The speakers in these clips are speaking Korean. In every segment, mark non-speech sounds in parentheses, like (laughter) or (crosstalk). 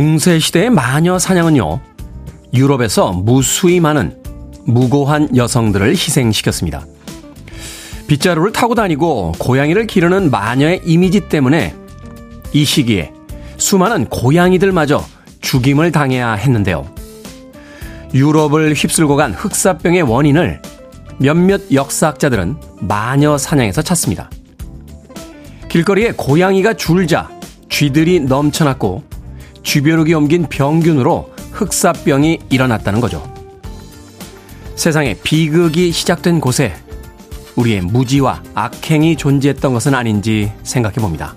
중세시대의 마녀 사냥은요, 유럽에서 무수히 많은 무고한 여성들을 희생시켰습니다. 빗자루를 타고 다니고 고양이를 기르는 마녀의 이미지 때문에 이 시기에 수많은 고양이들마저 죽임을 당해야 했는데요. 유럽을 휩쓸고 간 흑사병의 원인을 몇몇 역사학자들은 마녀 사냥에서 찾습니다. 길거리에 고양이가 줄자 쥐들이 넘쳐났고 쥐벼룩이 옮긴 병균으로 흑사병이 일어났다는 거죠. 세상에 비극이 시작된 곳에 우리의 무지와 악행이 존재했던 것은 아닌지 생각해 봅니다.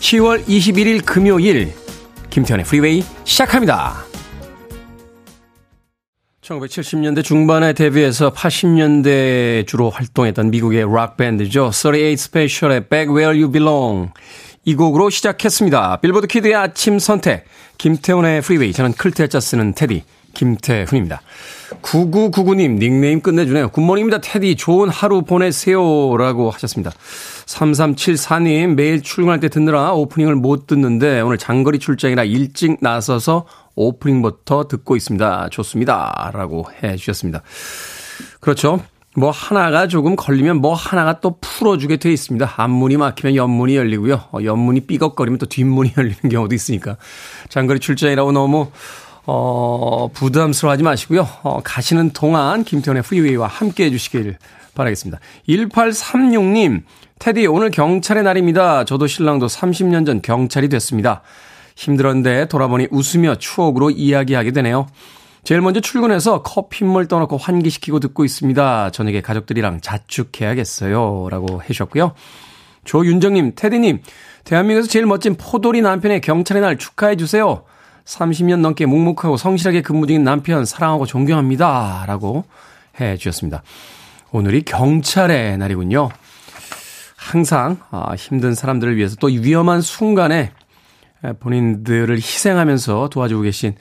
10월 21일 금요일 김태훈의 프리웨이 시작합니다. 1970년대 중반에 데뷔해서 80년대 주로 활동했던 미국의 락 밴드죠. 38 Special의 Back Where You Belong 이 곡으로 시작했습니다. 빌보드 kid의 아침 선택 김태훈의 프리웨이 저는 클 태 자 쓰는 테디 김태훈입니다. 9999님 닉네임 끝내주네요. Good morning입니다. 테디 좋은 하루 보내세요 라고 하셨습니다. 3374님 매일 출근할 때 듣느라 오프닝을 못 듣는데 오늘 장거리 출장이라 일찍 나서서 오프닝부터 듣고 있습니다. 좋습니다. 라고 해 주셨습니다. 그렇죠. 뭐 하나가 조금 걸리면 뭐 하나가 또 풀어주게 돼 있습니다. 앞문이 막히면 옆문이 열리고요. 어, 옆문이 삐걱거리면 또 뒷문이 (laughs) 열리는 경우도 있으니까. 장거리 출장이라고 너무 어, 부담스러워하지 마시고요. 어, 가시는 동안 김태현의 프리웨이와 함께 해주시길 바라겠습니다. 1836님, 테디, 오늘 경찰의 날입니다. 저도 신랑도 30년 전 경찰이 됐습니다. 힘들었는데 돌아보니 웃으며 추억으로 이야기하게 되네요. 제일 먼저 출근해서 커피물 떠놓고 환기시키고 듣고 있습니다. 저녁에 가족들이랑 자축해야겠어요. 라고 해주셨고요. 조윤정님, 테디님, 대한민국에서 제일 멋진 포도리 남편의 경찰의 날 축하해주세요. 30년 넘게 묵묵하고 성실하게 근무 중인 남편 사랑하고 존경합니다. 라고 해 주셨습니다. 오늘이 경찰의 날이군요. 항상 아, 힘든 사람들을 위해서 또 위험한 순간에 본인들을 희생하면서 도와주고 계신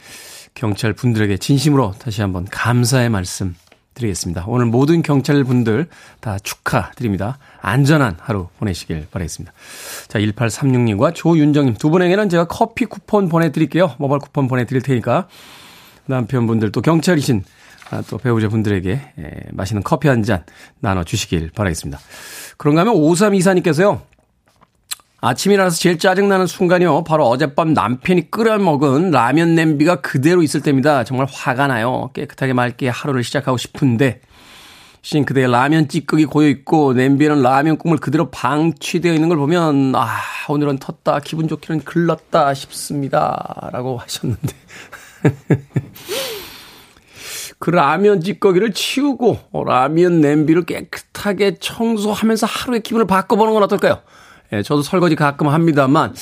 경찰 분들에게 진심으로 다시 한번 감사의 말씀 드리겠습니다. 오늘 모든 경찰 분들 다 축하드립니다. 안전한 하루 보내시길 바라겠습니다. 자, 1836님과 조윤정님 두 분에게는 제가 커피 쿠폰 보내드릴게요. 모바일 쿠폰 보내드릴 테니까 남편분들 또 경찰이신 아, 또 배우자분들에게 에, 맛있는 커피 한 잔 나눠주시길 바라겠습니다. 그런가 하면 5324님께서요. 아침이라서 제일 짜증나는 순간이요. 바로 어젯밤 남편이 끓여 먹은 라면 냄비가 그대로 있을 때입니다. 정말 화가 나요. 깨끗하게 맑게 하루를 시작하고 싶은데 싱크대에 라면 찌꺼기 고여있고 냄비에는 라면 국물 그대로 방치되어 있는 걸 보면 아 오늘은 텄다 기분 좋기는 글렀다 싶습니다 라고 하셨는데 (laughs) 그 라면 찌꺼기를 치우고 어, 라면 냄비를 깨끗하게 청소하면서 하루의 기분을 바꿔보는 건 어떨까요? 예, 저도 설거지 가끔 합니다만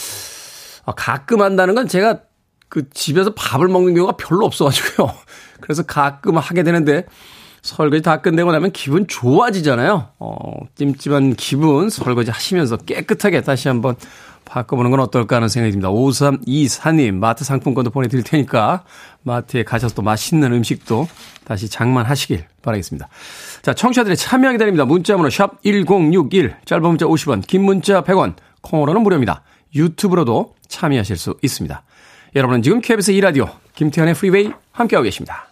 아, 가끔 한다는 건 제가 그 집에서 밥을 먹는 경우가 별로 없어가지고요. (laughs) 그래서 가끔 하게 되는데 설거지 다 끝내고 나면 기분 좋아지잖아요. 어, 찜찜한 기분 설거지 하시면서 깨끗하게 다시 한번 바꿔보는 건 어떨까 하는 생각이 듭니다. 5324님, 마트 상품권도 보내드릴 테니까 마트에 가셔서 또 맛있는 음식도 다시 장만하시길 바라겠습니다. 자, 청취자들의 참여 기다립니다. 문자번호 샵 1061, 짧은 문자 50원, 긴 문자 100원, 콩으로는 무료입니다. 유튜브로도 참여하실 수 있습니다. 여러분은 지금 KBS 2라디오 김태훈의 프리웨이 함께하고 계십니다.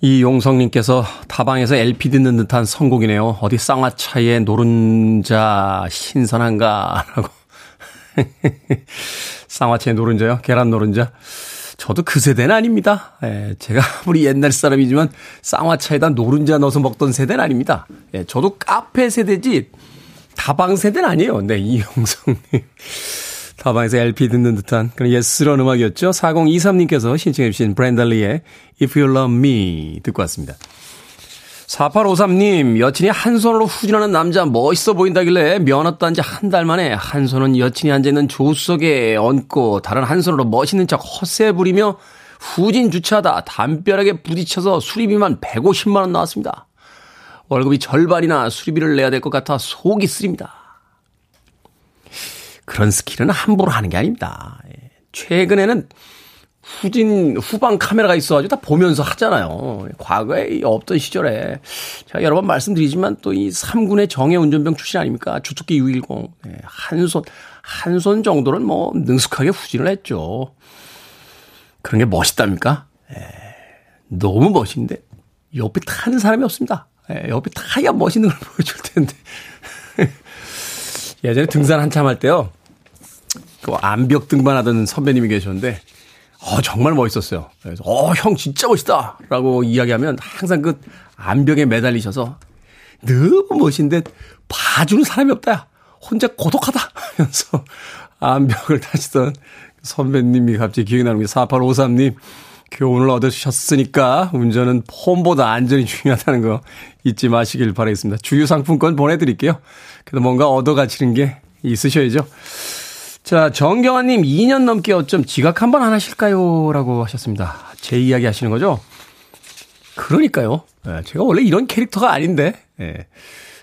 이용성님께서 다방에서 LP 듣는 듯한 선곡이네요. 어디 쌍화차에 노른자 신선한가? 라고. (laughs) 쌍화차에 노른자요? 계란 노른자? 저도 그 세대는 아닙니다. 예, 제가 (laughs) 아무리 옛날 사람이지만 쌍화차에다 노른자 넣어서 먹던 세대는 아닙니다. 예, 저도 카페 세대지 다방 세대는 아니에요. 네, (laughs) 이용성님. 다방에서 LP 듣는 듯한 그런 예스러운 음악이었죠. 4023님께서 신청해주신 브랜달리의 If You Love Me 듣고 왔습니다. 4853님, 여친이 한 손으로 후진하는 남자 멋있어 보인다길래 면허 딴지 한 달 만에 한 손은 여친이 앉아있는 조수석에 얹고 다른 한 손으로 멋있는 척 헛세 부리며 후진 주차하다 담벼락에 부딪혀서 수리비만 150만원 나왔습니다. 월급이 절반이나 수리비를 내야 될 것 같아 속이 쓰립니다. 그런 스킬은 함부로 하는 게 아닙니다. 예. 최근에는 후진, 후방 카메라가 있어가지고 다 보면서 하잖아요. 과거에 없던 시절에. 제가 여러 번 말씀드리지만 또 이 3군의 정예 운전병 출신 아닙니까? 주특기 610. 네, 한 손, 한 손 정도는 뭐 능숙하게 후진을 했죠. 그런 게 멋있답니까? 에, 예, 너무 멋있는데 옆에 타는 사람이 없습니다. 에, 예, 옆에 타야 멋있는 걸 (laughs) 보여줄 텐데. 예전에 등산 한참 할 때요. 그 암벽 등반하던 선배님이 계셨는데 어, 정말 멋있었어요. 그래서, 어, 형 진짜 멋있다! 라고 이야기하면 항상 그 암벽에 매달리셔서 너무 멋있는데 봐주는 사람이 없다. 혼자 고독하다! (laughs) 하면서 암벽을 타시던 선배님이 갑자기 기억이 나는 게 4853님. 교훈을 얻으셨으니까 운전은 폼보다 안전이 중요하다는 거 잊지 마시길 바라겠습니다. 주유 상품권 보내드릴게요. 그래도 뭔가 얻어가시는 게 있으셔야죠. 자, 정경환님 2년 넘게 어쩜 지각 한 번 안 하실까요? 라고 하셨습니다. 제 이야기 하시는 거죠? 그러니까요. 예, 제가 원래 이런 캐릭터가 아닌데, 예.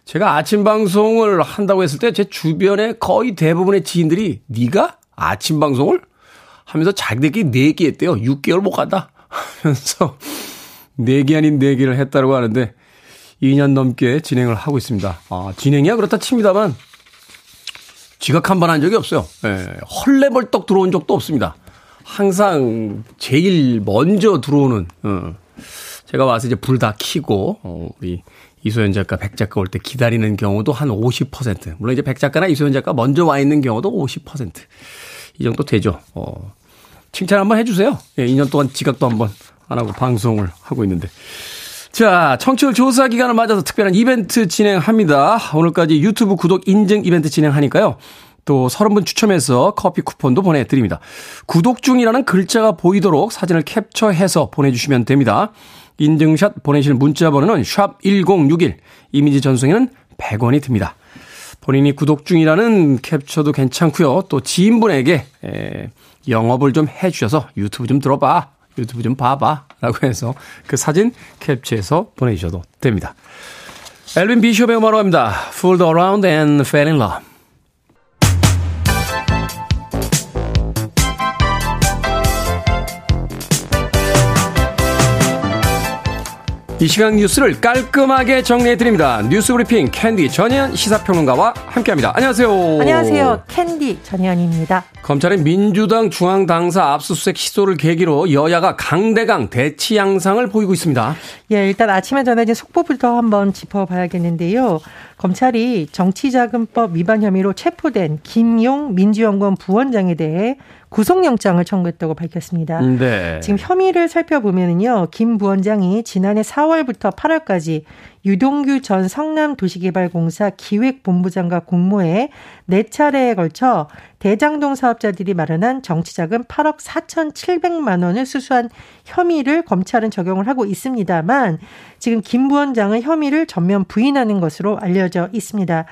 제가 아침 방송을 한다고 했을 때 제 주변에 거의 대부분의 지인들이 네가 아침 방송을 하면서 자기들끼리 내기 했대요. 6개월 못 간다. (laughs) 하면서 내기 아닌 내기를 했다고 하는데 2년 넘게 진행을 하고 있습니다. 아, 진행이야 그렇다 칩니다만 지각 한 번 한 적이 없어요. 예, 헐레벌떡 들어온 적도 없습니다. 항상 제일 먼저 들어오는, 어, 제가 와서 이제 불 다 켜고, 어, 우리 이소연 작가, 백 작가 올 때 기다리는 경우도 한 50%. 물론 이제 백 작가나 이소연 작가 먼저 와 있는 경우도 50%. 이 정도 되죠. 어, 칭찬 한번 해주세요. 예, 2년 동안 지각도 한번 안 하고 방송을 하고 있는데. 자, 청취율 조사 기간을 맞아서 특별한 이벤트 진행합니다. 오늘까지 유튜브 구독 인증 이벤트 진행하니까요. 또 30분 추첨해서 커피 쿠폰도 보내드립니다. 구독 중이라는 글자가 보이도록 사진을 캡처해서 보내주시면 됩니다. 인증샷 보내실 문자 번호는 샵 1061, 이미지 전송에는 100원이 듭니다. 본인이 구독 중이라는 캡처도 괜찮고요. 또 지인분에게 에, 영업을 좀 해주셔서 유튜브 좀 들어봐. 유튜브 좀 봐봐. 라고 해서 그 사진 캡처해서 보내주셔도 됩니다. 엘빈 비숍의 음악으로 합니다. Fooled Around and Fell in Love. 이 시간 뉴스를 깔끔하게 정리해드립니다. 뉴스 브리핑 캔디 전현 시사평론가와 함께합니다. 안녕하세요. 안녕하세요. 캔디 전현입니다. 검찰의 민주당 중앙당사 압수수색 시도를 계기로 여야가 강대강 대치 양상을 보이고 있습니다. 예, 일단 아침에 전해진 속보부터 한번 짚어봐야겠는데요. 검찰이 정치자금법 위반 혐의로 체포된 김용 민주연구원 부원장에 대해 구속영장을 청구했다고 밝혔습니다. 네. 지금 혐의를 살펴보면요. 김 부원장이 지난해 4월부터 8월까지 유동규 전 성남도시개발공사 기획본부장과 공모에 4차례에 걸쳐 대장동 사업자들이 마련한 정치자금 8억 4,700만 원을 수수한 혐의를 검찰은 적용을 하고 있습니다만 지금 김 부원장은 혐의를 전면 부인하는 것으로 알려져 있습니다.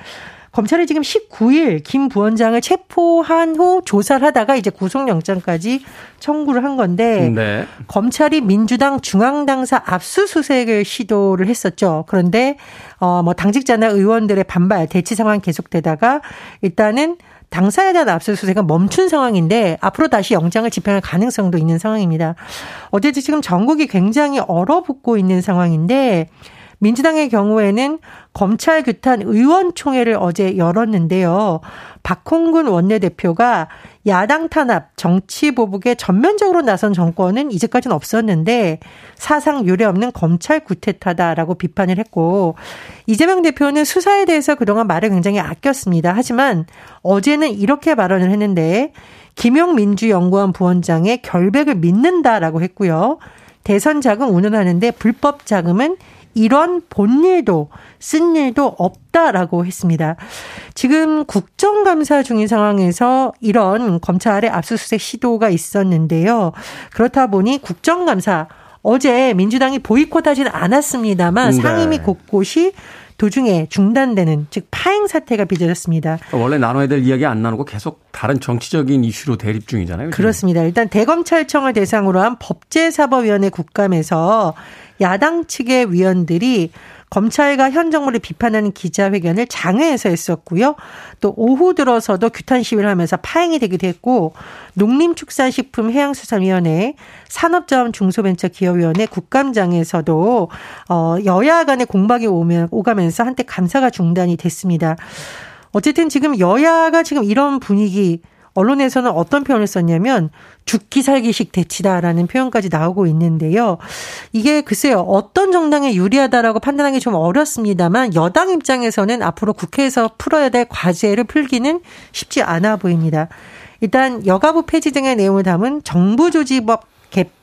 검찰이 지금 19일 김 부원장을 체포한 후 조사를 하다가 이제 구속영장까지 청구를 한 건데 네. 검찰이 민주당 중앙당사 압수수색을 시도를 했었죠. 그런데 어뭐 당직자나 의원들의 반발 대치 상황 계속되다가 일단은 당사에 대한 압수수색은 멈춘 상황인데 앞으로 다시 영장을 집행할 가능성도 있는 상황입니다. 어제도 지금 전국이 굉장히 얼어붙고 있는 상황인데 민주당의 경우에는 검찰 규탄 의원총회를 어제 열었는데요. 박홍근 원내대표가 야당 탄압, 정치 보복에 전면적으로 나선 정권은 이제까지는 없었는데 사상 유례 없는 검찰 구태타다라고 비판을 했고 이재명 대표는 수사에 대해서 그동안 말을 굉장히 아꼈습니다. 하지만 어제는 이렇게 발언을 했는데 김용민주연구원 부원장의 결백을 믿는다라고 했고요. 대선 자금 운운하는데 불법 자금은 이런 본일도 쓴 일도 없다라고 했습니다. 지금 국정감사 중인 상황에서 이런 검찰의 압수수색 시도가 있었는데요. 그렇다 보니 국정감사 어제 민주당이 보이콧하지는 않았습니다만 네. 상임위 곳곳이 도중에 중단되는 즉 파행 사태가 빚어졌습니다. 원래 나눠야 될 이야기 안 나누고 계속 다른 정치적인 이슈로 대립 중이잖아요. 그렇습니다. 일단 대검찰청을 대상으로 한 법제사법위원회 국감에서 야당 측의 위원들이 검찰과 현 정부를 비판하는 기자회견을 장외에서 했었고요. 또 오후 들어서도 규탄 시위를 하면서 파행이 되기도 했고 농림축산식품해양수산위원회 산업자원 중소벤처기업위원회 국감장에서도 어 여야 간의 공박이 오면 오가면서 한때 감사가 중단이 됐습니다. 어쨌든 지금 여야가 지금 이런 분위기 언론에서는 어떤 표현을 썼냐면 죽기 살기식 대치다라는 표현까지 나오고 있는데요. 이게 글쎄요. 어떤 정당에 유리하다라고 판단하기 좀 어렵습니다만 여당 입장에서는 앞으로 국회에서 풀어야 될 과제를 풀기는 쉽지 않아 보입니다. 일단 여가부 폐지 등의 내용을 담은 정부 조직법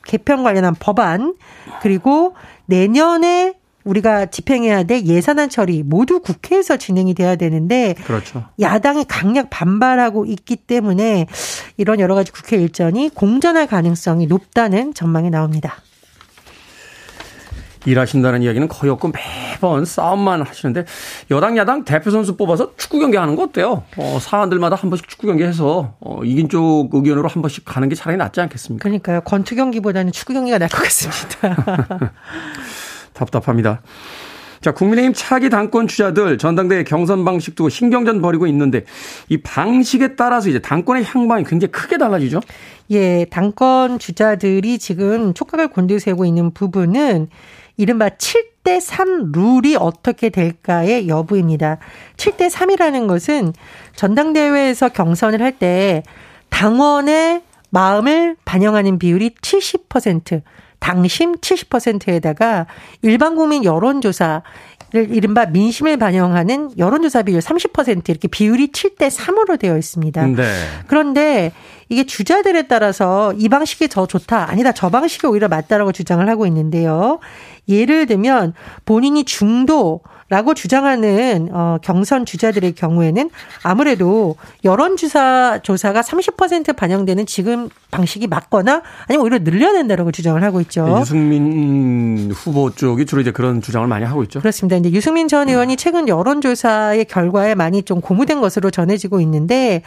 개편 관련한 법안 그리고 내년에 우리가 집행해야 될 예산안 처리 모두 국회에서 진행이 돼야 되는데 그렇죠. 야당이 강력 반발하고 있기 때문에 이런 여러 가지 국회 일정이 공전할 가능성이 높다는 전망이 나옵니다. 일하신다는 이야기는 거의 없고 매번 싸움만 하시는데 여당 야당 대표 선수 뽑아서 축구 경기 하는 거 어때요? 어, 사안들마다 한 번씩 축구 경기 해서 어, 이긴 쪽 의견으로 한 번씩 가는 게 차라리 낫지 않겠습니까? 그러니까요. 권투 경기보다는 축구 경기가 나을 것 같습니다. (laughs) 답답합니다. 자, 국민의힘 차기 당권 주자들 전당대회 경선 방식도 신경전 벌이고 있는데 이 방식에 따라서 이제 당권의 향방이 굉장히 크게 달라지죠? 예, 당권 주자들이 지금 촉각을 곤두세우고 있는 부분은 이른바 7대 3 룰이 어떻게 될까의 여부입니다. 7대 3이라는 것은 전당대회에서 경선을 할 때 당원의 마음을 반영하는 비율이 70%, 당심 70%에다가 일반 국민 여론조사 를 이른바 민심을 반영하는 여론조사 비율 30% 이렇게 비율이 7대 3으로 되어 있습니다. 네. 그런데 이게 주자들에 따라서 이 방식이 더 좋다, 아니다, 저 방식이 오히려 맞다라고 주장을 하고 있는데요. 예를 들면 본인이 중도 라고 주장하는 어, 경선 주자들의 경우에는 아무래도 여론조사 조사가 30% 반영되는 지금 방식이 맞거나 아니면 오히려 늘려야 된다라고 주장을 하고 있죠. 네, 유승민 후보 쪽이 주로 이제 그런 주장을 많이 하고 있죠. 그렇습니다. 이제 유승민 전 의원이 최근 여론조사의 결과에 많이 좀 고무된 것으로 전해지고 있는데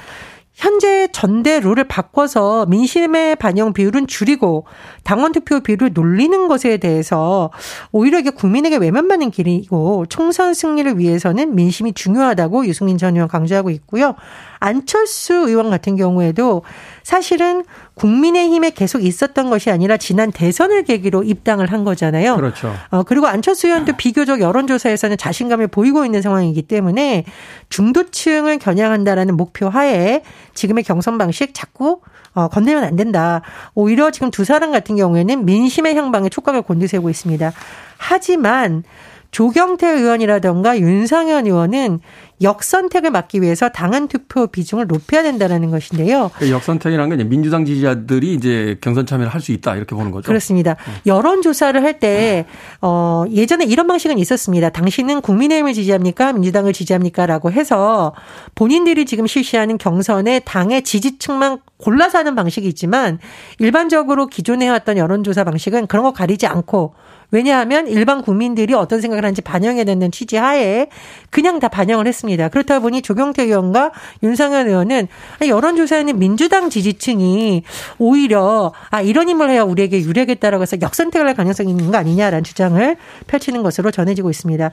현재 전대 룰을 바꿔서 민심의 반영 비율은 줄이고 당원 투표 비율을 놀리는 것에 대해서 오히려 이게 국민에게 외면받는 길이고 총선 승리를 위해서는 민심이 중요하다고 유승민 전 의원 강조하고 있고요. 안철수 의원 같은 경우에도 사실은 국민의힘에 계속 있었던 것이 아니라 지난 대선을 계기로 입당을 한 거잖아요. 그렇죠. 어, 그리고 안철수 의원도 비교적 여론조사에서는 자신감을 보이고 있는 상황이기 때문에 중도층을 겨냥한다라는 목표 하에 지금의 경선 방식 자꾸 어, 건들면 안 된다. 오히려 지금 두 사람 같은 경우에는 민심의 향방에 촉각을 곤두세우고 있습니다. 하지만 조경태 의원이라던가 윤상현 의원은 역선택을 막기 위해서 당한 투표 비중을 높여야 된다는 것인데요. 그 역선택이라는 게 민주당 지지자들이 이제 경선 참여를 할 수 있다 이렇게 보는 거죠. 그렇습니다. 여론 조사를 할때 어, 예전에 이런 방식은 있었습니다. 당신은 국민의힘을 지지합니까? 민주당을 지지합니까?라고 해서 본인들이 지금 실시하는 경선에 당의 지지층만 골라서 하는 방식이 있지만 일반적으로 기존에 해왔던 여론조사 방식은 그런 거 가리지 않고 왜냐하면 일반 국민들이 어떤 생각을 하는지 반영해야 되는 취지 하에 그냥 다 반영을 했습니다. 그렇다 보니 조경태 의원과 윤상현 의원은 여론조사에는 민주당 지지층이 오히려 아 이런 힘을 해야 우리에게 유리하겠다라고 해서 역선택을 할 가능성이 있는 거 아니냐라는 주장을 펼치는 것으로 전해지고 있습니다.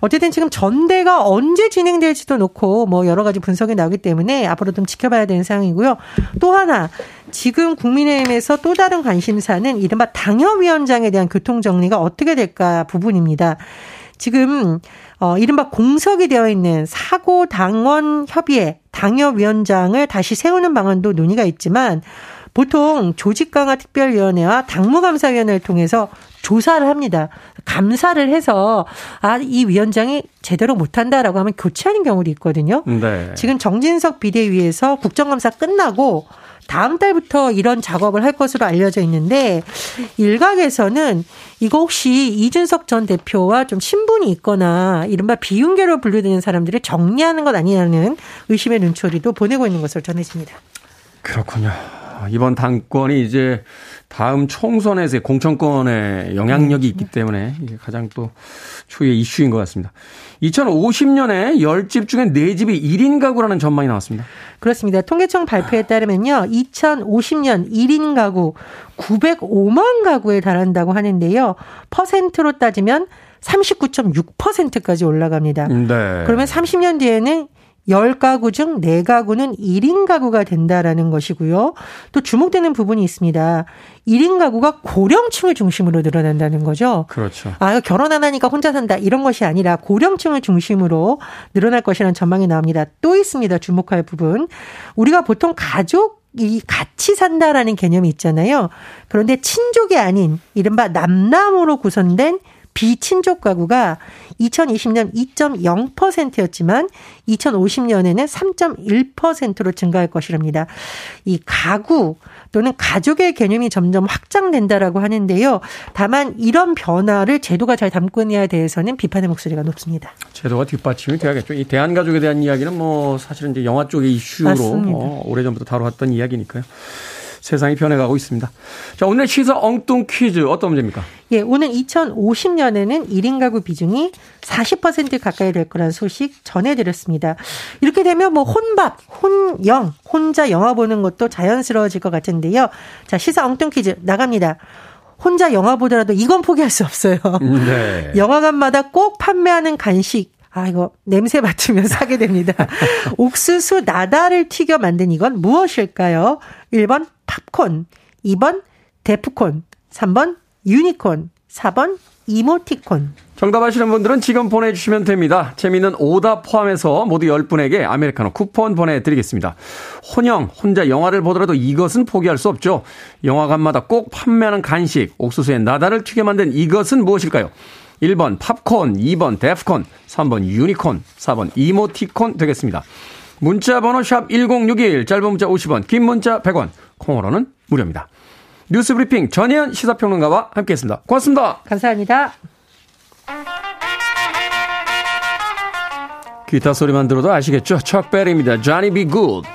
어쨌든 지금 전대가 언제 진행될지도 놓고 뭐 여러 가지 분석이 나오기 때문에 앞으로 좀 지켜봐야 되는 상황이고요. 또 하나 지금 국민의힘에서 또 다른 관심사는 이른바 당협위원장에 대한 교통정리가 어떻게 될까 부분입니다. 지금 어 이른바 공석이 되어 있는 사고 당원 협의회 당협위원장을 다시 세우는 방안도 논의가 있지만 보통 조직 강화 특별위원회와 당무감사위원회를 통해서 조사를 합니다. 감사를 해서 아 이 위원장이 제대로 못한다라고 하면 교체하는 경우도 있거든요. 네. 지금 정진석 비대위에서 국정감사 끝나고 다음 달부터 이런 작업을 할 것으로 알려져 있는데 일각에서는 이거 혹시 이준석 전 대표와 좀 신분이 있거나 이른바 비윤계로 분류되는 사람들을 정리하는 것 아니냐는 의심의 눈초리도 보내고 있는 것으로 전해집니다. 그렇군요. 이번 당권이 이제 다음 총선에서의 공천권에 영향력이 있기 때문에 가장 또 초유의 이슈인 것 같습니다. 2050년에 10집 중에 4집이 1인 가구라는 전망이 나왔습니다. 그렇습니다. 통계청 발표에 따르면요. 2050년 1인 가구 905만 가구에 달한다고 하는데요. 퍼센트로 따지면 39.6%까지 올라갑니다. 네. 그러면 30년 뒤에는 10가구 중 4가구는 1인 가구가 된다라는 것이고요. 또 주목되는 부분이 있습니다. 1인 가구가 고령층을 중심으로 늘어난다는 거죠. 그렇죠. 아, 결혼 안 하니까 혼자 산다. 이런 것이 아니라 고령층을 중심으로 늘어날 것이라는 전망이 나옵니다. 또 있습니다. 주목할 부분. 우리가 보통 가족 이 같이 산다라는 개념이 있잖아요. 그런데 친족이 아닌 이른바 남남으로 구성된 비친족 가구가 2020년 2.0%였지만 2050년에는 3.1%로 증가할 것이랍니다. 이 가구 또는 가족의 개념이 점점 확장된다라고 하는데요. 다만 이런 변화를 제도가 잘 담고 있냐에 대해서는 비판의 목소리가 높습니다. 제도가 뒷받침이 돼야겠죠. 이 대한가족에 대한 이야기는 뭐 사실은 이제 영화 쪽의 이슈로 어, 오래전부터 다뤄왔던 이야기니까요. 세상이 변해가고 있습니다. 자, 오늘 시사 엉뚱 퀴즈 어떤 문제입니까? 예, 오늘 2050년에는 1인 가구 비중이 40% 가까이 될 거라는 소식 전해드렸습니다. 이렇게 되면 뭐 혼밥, 혼영, 혼자 영화 보는 것도 자연스러워질 것 같은데요. 자, 시사 엉뚱 퀴즈 나갑니다. 혼자 영화 보더라도 이건 포기할 수 없어요. 네. (laughs) 영화관마다 꼭 판매하는 간식 아, 이거 냄새 맡으면 사게 (laughs) 됩니다. 옥수수 나다를 튀겨 만든 이건 무엇일까요? 1번 팝콘, 2번 데프콘, 3번 유니콘, 4번 이모티콘. 정답 아시는 분들은 지금 보내주시면 됩니다. 재미있는 오답 포함해서 모두 10분에게 아메리카노 쿠폰 보내드리겠습니다. 혼영, 혼자 영화를 보더라도 이것은 포기할 수 없죠. 영화관마다 꼭 판매하는 간식, 옥수수의 낟알을 튀겨 만든 이것은 무엇일까요? 1번 팝콘, 2번 데프콘, 3번 유니콘, 4번 이모티콘 되겠습니다. 문자 번호 샵 1061, 짧은 문자 50원, 긴 문자 100원, 콩으로는 무료입니다. 뉴스 브리핑 전혜연 시사평론가와 함께했습니다. 고맙습니다. 감사합니다. 기타 소리만 들어도 아시겠죠? 척 베리입니다. Johnny Be Good.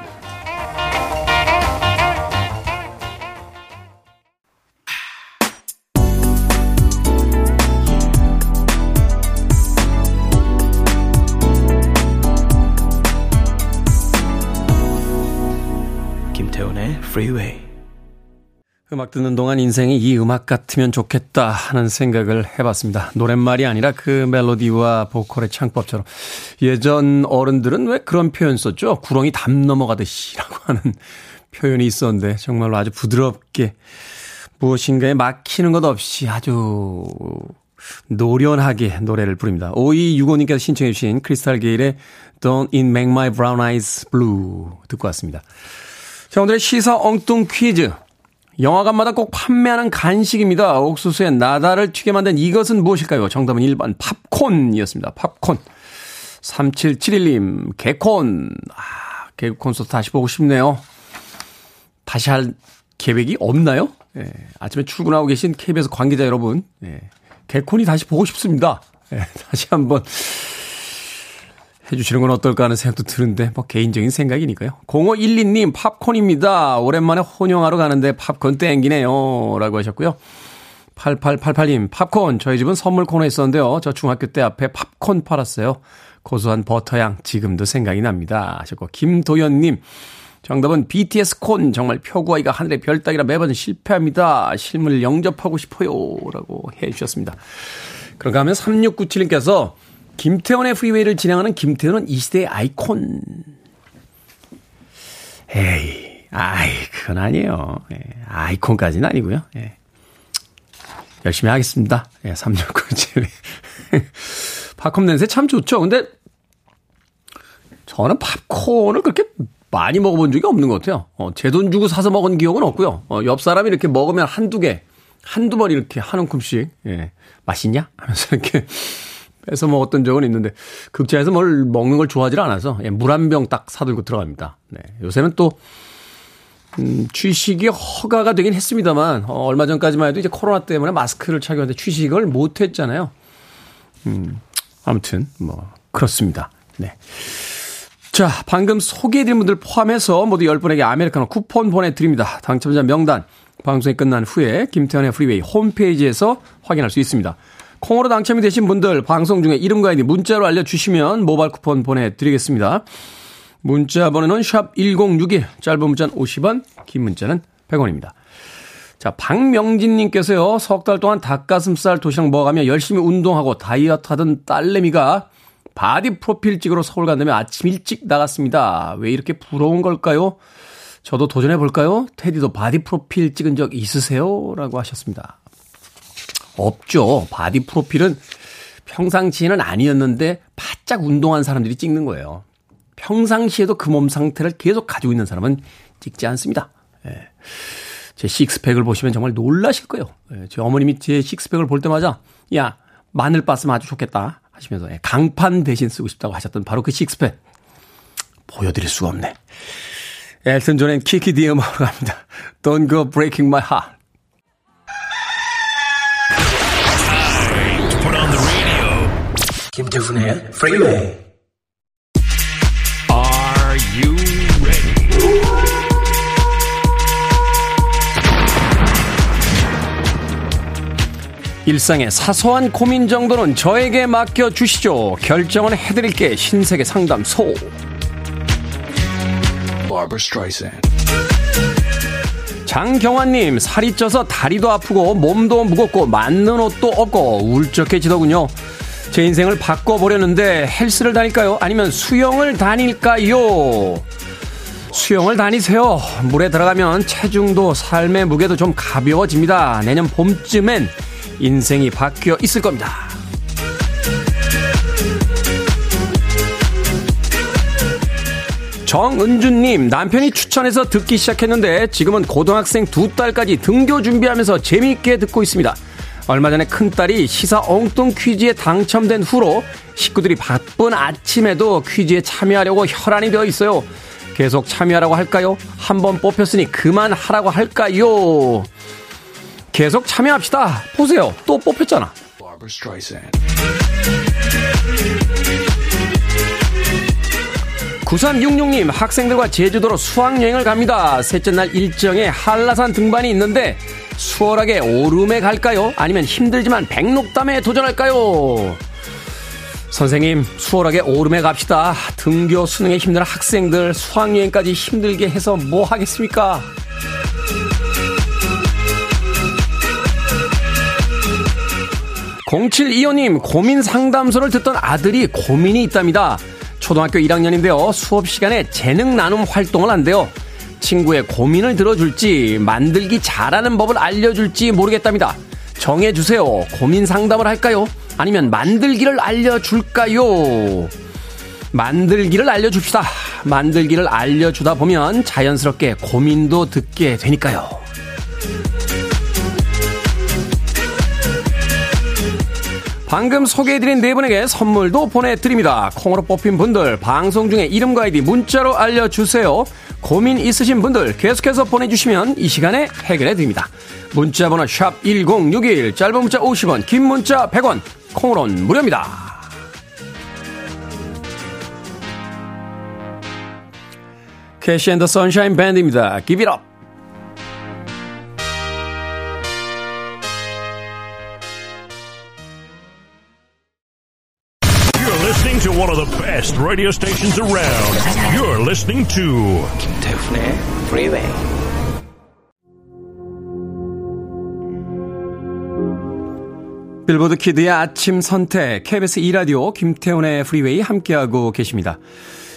Freeway. 음악 듣는 동안 인생이 이 음악 같으면 좋겠다 하는 생각을 해봤습니다. 노랫말이 아니라 그 멜로디와 보컬의 창법처럼. 예전 어른들은 왜 그런 표현 썼죠? 구렁이 담 넘어가듯이라고 (laughs) 하는 표현이 있었는데 정말로 아주 부드럽게 무엇인가에 막히는 것 없이 아주 노련하게 노래를 부릅니다. 5265님께서 신청해 주신 크리스탈 게일의 Don't It Make My Brown Eyes Blue 듣고 왔습니다. 자, 오늘의 시사 엉뚱 퀴즈. 영화관마다 꼭 판매하는 간식입니다. 옥수수에 나다를 튀게 만든 이것은 무엇일까요? 정답은 1번 팝콘이었습니다. 팝콘. 3771님, 개콘. 아, 개콘 콘서트 다시 보고 싶네요. 다시 할 계획이 없나요? 예, 아침에 출근하고 계신 KBS 관계자 여러분, 예, 개콘이 다시 보고 싶습니다. 예, 다시 한번 해주시는 건 어떨까 하는 생각도 드는데, 뭐 개인적인 생각이니까요. 0512님, 팝콘입니다. 오랜만에 혼영하러 가는데 팝콘 땡기네요. 라고 하셨고요. 8888님, 팝콘. 저희 집은 선물 코너 있었는데요. 저 중학교 때 앞에 팝콘 팔았어요. 고소한 버터향 지금도 생각이 납니다. 하셨고, 김도현님, 정답은 BTS 콘. 정말 표구아이가 하늘의 별 따기라 매번 실패합니다. 실물 영접하고 싶어요. 라고 해 주셨습니다. 그런가 하면 3697님께서 김태훈의 프리웨이를 진행하는 김태훈은 이 시대의 아이콘. 에이, 아이, 그건 아니에요. 예, 아이콘까지는 아니고요. 예. 열심히 하겠습니다. 예, 3697. (laughs) 팝콘 냄새 참 좋죠. 근데 저는 팝콘을 그렇게 많이 먹어본 적이 없는 것 같아요. 어, 제 돈 주고 사서 먹은 기억은 없고요. 어, 옆 사람이 이렇게 먹으면 한두 개, 한두 번 이렇게 한 움큼씩, 예, 맛있냐? 하면서 이렇게 뺏어 먹었던 적은 있는데 극장에서 뭘 먹는 걸 좋아하지 않아서 예, 물 한 병 딱 사들고 들어갑니다. 네. 요새는 또 음, 취식이 허가가 되긴 했습니다만 어, 얼마 전까지만 해도 이제 코로나 때문에 마스크를 착용하는데 취식을 못 했잖아요. 음, 아무튼 뭐 그렇습니다. 네. 자, 방금 소개해드린 분들 포함해서 모두 10분에게 아메리카노 쿠폰 보내드립니다. 당첨자 명단 방송이 끝난 후에 김태훈의 프리웨이 홈페이지에서 확인할 수 있습니다. 콩으로 당첨이 되신 분들 방송 중에 이름과 아이디 문자로 알려주시면 모바일 쿠폰 보내드리겠습니다. 문자 번호는 샵 1061, 짧은 문자는 50원, 긴 문자는 100원입니다. 자, 박명진님께서요, 석 달 동안 닭가슴살 도시락 먹어가며 열심히 운동하고 다이어트 하던 딸내미가 바디 프로필 찍으러 서울 간다며 아침 일찍 나갔습니다. 왜 이렇게 부러운 걸까요? 저도 도전해 볼까요? 테디도 바디 프로필 찍은 적 있으세요? 라고 하셨습니다. 없죠. 바디 프로필은 평상시에는 아니었는데 바짝 운동한 사람들이 찍는 거예요. 평상시에도 그 몸 상태를 계속 가지고 있는 사람은 찍지 않습니다. 예. 제 식스팩을 보시면 정말 놀라실 거예요. 예, 제 어머님이 제 식스팩을 볼 때마다 야 마늘 빻으면 아주 좋겠다 하시면서 예, 강판 대신 쓰고 싶다고 하셨던 바로 그 식스팩 보여드릴 수가 없네. 엘튼 존의 키키 디어머로 갑니다. Don't go breaking my heart. 김태훈의 프리웨이 Are you 일상의 사소한 고민 정도는 저에게 맡겨주시죠. 결정은 해드릴게 신세계 상담소. 장경환님, 살이 쪄서 다리도 아프고 몸도 무겁고 맞는 옷도 없고 울적해지더군요. 제 인생을 바꿔보려는데 헬스를 다닐까요? 아니면 수영을 다닐까요? 수영을 다니세요. 물에 들어가면 체중도 삶의 무게도 좀 가벼워집니다. 내년 봄쯤엔 인생이 바뀌어 있을 겁니다. 정은주님, 남편이 추천해서 듣기 시작했는데 지금은 고등학생 두 딸까지 등교 준비하면서 재미있게 듣고 있습니다. 얼마 전에 큰딸이 시사 엉뚱 퀴즈에 당첨된 후로 식구들이 바쁜 아침에도 퀴즈에 참여하려고 혈안이 되어 있어요. 계속 참여하라고 할까요? 한번 뽑혔으니 그만하라고 할까요? 계속 참여합시다. 보세요. 또 뽑혔잖아. 9366님, 학생들과 제주도로 수학여행을 갑니다. 셋째 날 일정에 한라산 등반이 있는데 수월하게 오름에 갈까요? 아니면 힘들지만 백록담에 도전할까요? 선생님, 수월하게 오름에 갑시다. 등교 수능에 힘든 학생들 수학여행까지 힘들게 해서 뭐 하겠습니까? 0725님, 고민 상담소를 듣던 아들이 고민이 있답니다. 초등학교 1학년인데요. 수업 시간에 재능 나눔 활동을 한대요. 친구의 고민을 들어줄지, 만들기 잘하는 법을 알려줄지 모르겠답니다. 정해주세요. 고민 상담을 할까요? 아니면 만들기를 알려줄까요? 만들기를 알려줍시다. 만들기를 알려주다 보면 자연스럽게 고민도 듣게 되니까요. 방금 소개해드린 네 분에게 선물도 보내드립니다. 콩으로 뽑힌 분들 방송 중에 이름과 아이디 문자로 알려주세요. 고민 있으신 분들 계속해서 보내주시면 이 시간에 해결해드립니다. 문자번호 샵1061 짧은 문자 50원 긴 문자 100원 콩으로는 무료입니다. KC and the Sunshine Band입니다. Give. Best radio stations around. You're listening to 김태훈의 Freeway. 빌보드 키드의 아침 선택 KBS 2라디오 김태훈의 프리웨이 함께하고 계십니다.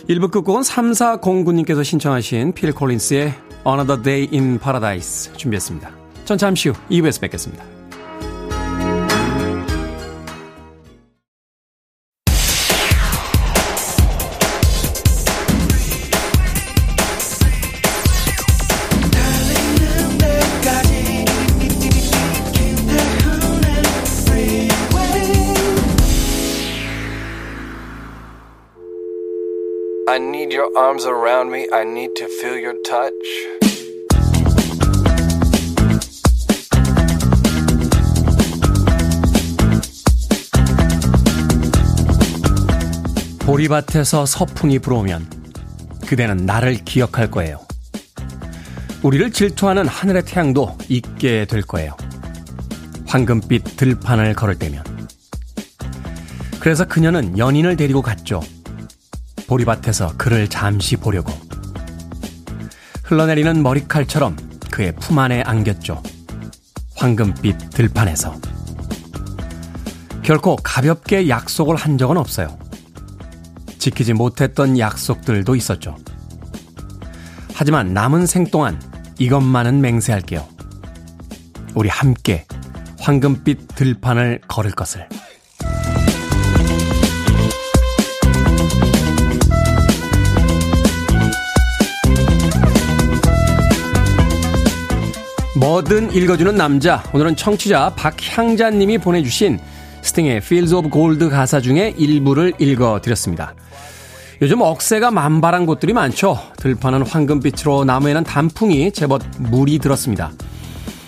1부 끝곡은 3409님께서 신청하신 필 콜린스의 Another Day in Paradise 준비했습니다. 전 잠시 후 2부에서 뵙겠습니다. Your arms around me. I need to feel your touch. 보리밭에서 서풍이 불어오면 그대는 나를 기억할 거예요. 우리를 질투하는 하늘의 태양도 있게 될 거예요. 황금빛 들판을 걸을 때면. 그래서 그녀는 연인을 데리고 갔죠. 보리밭에서 그를 잠시 보려고 흘러내리는 머리칼처럼 그의 품 안에 안겼죠. 황금빛 들판에서. 결코 가볍게 약속을 한 적은 없어요. 지키지 못했던 약속들도 있었죠. 하지만 남은 생 동안 이것만은 맹세할게요. 우리 함께 황금빛 들판을 걸을 것을. 뭐든 읽어주는 남자. 오늘은 청취자 박향자님이 보내주신 스팅의 Fields of Gold 가사 중에 일부를 읽어드렸습니다. 요즘 억새가 만발한 곳들이 많죠. 들판은 황금빛으로 나무에는 단풍이 제법 물이 들었습니다.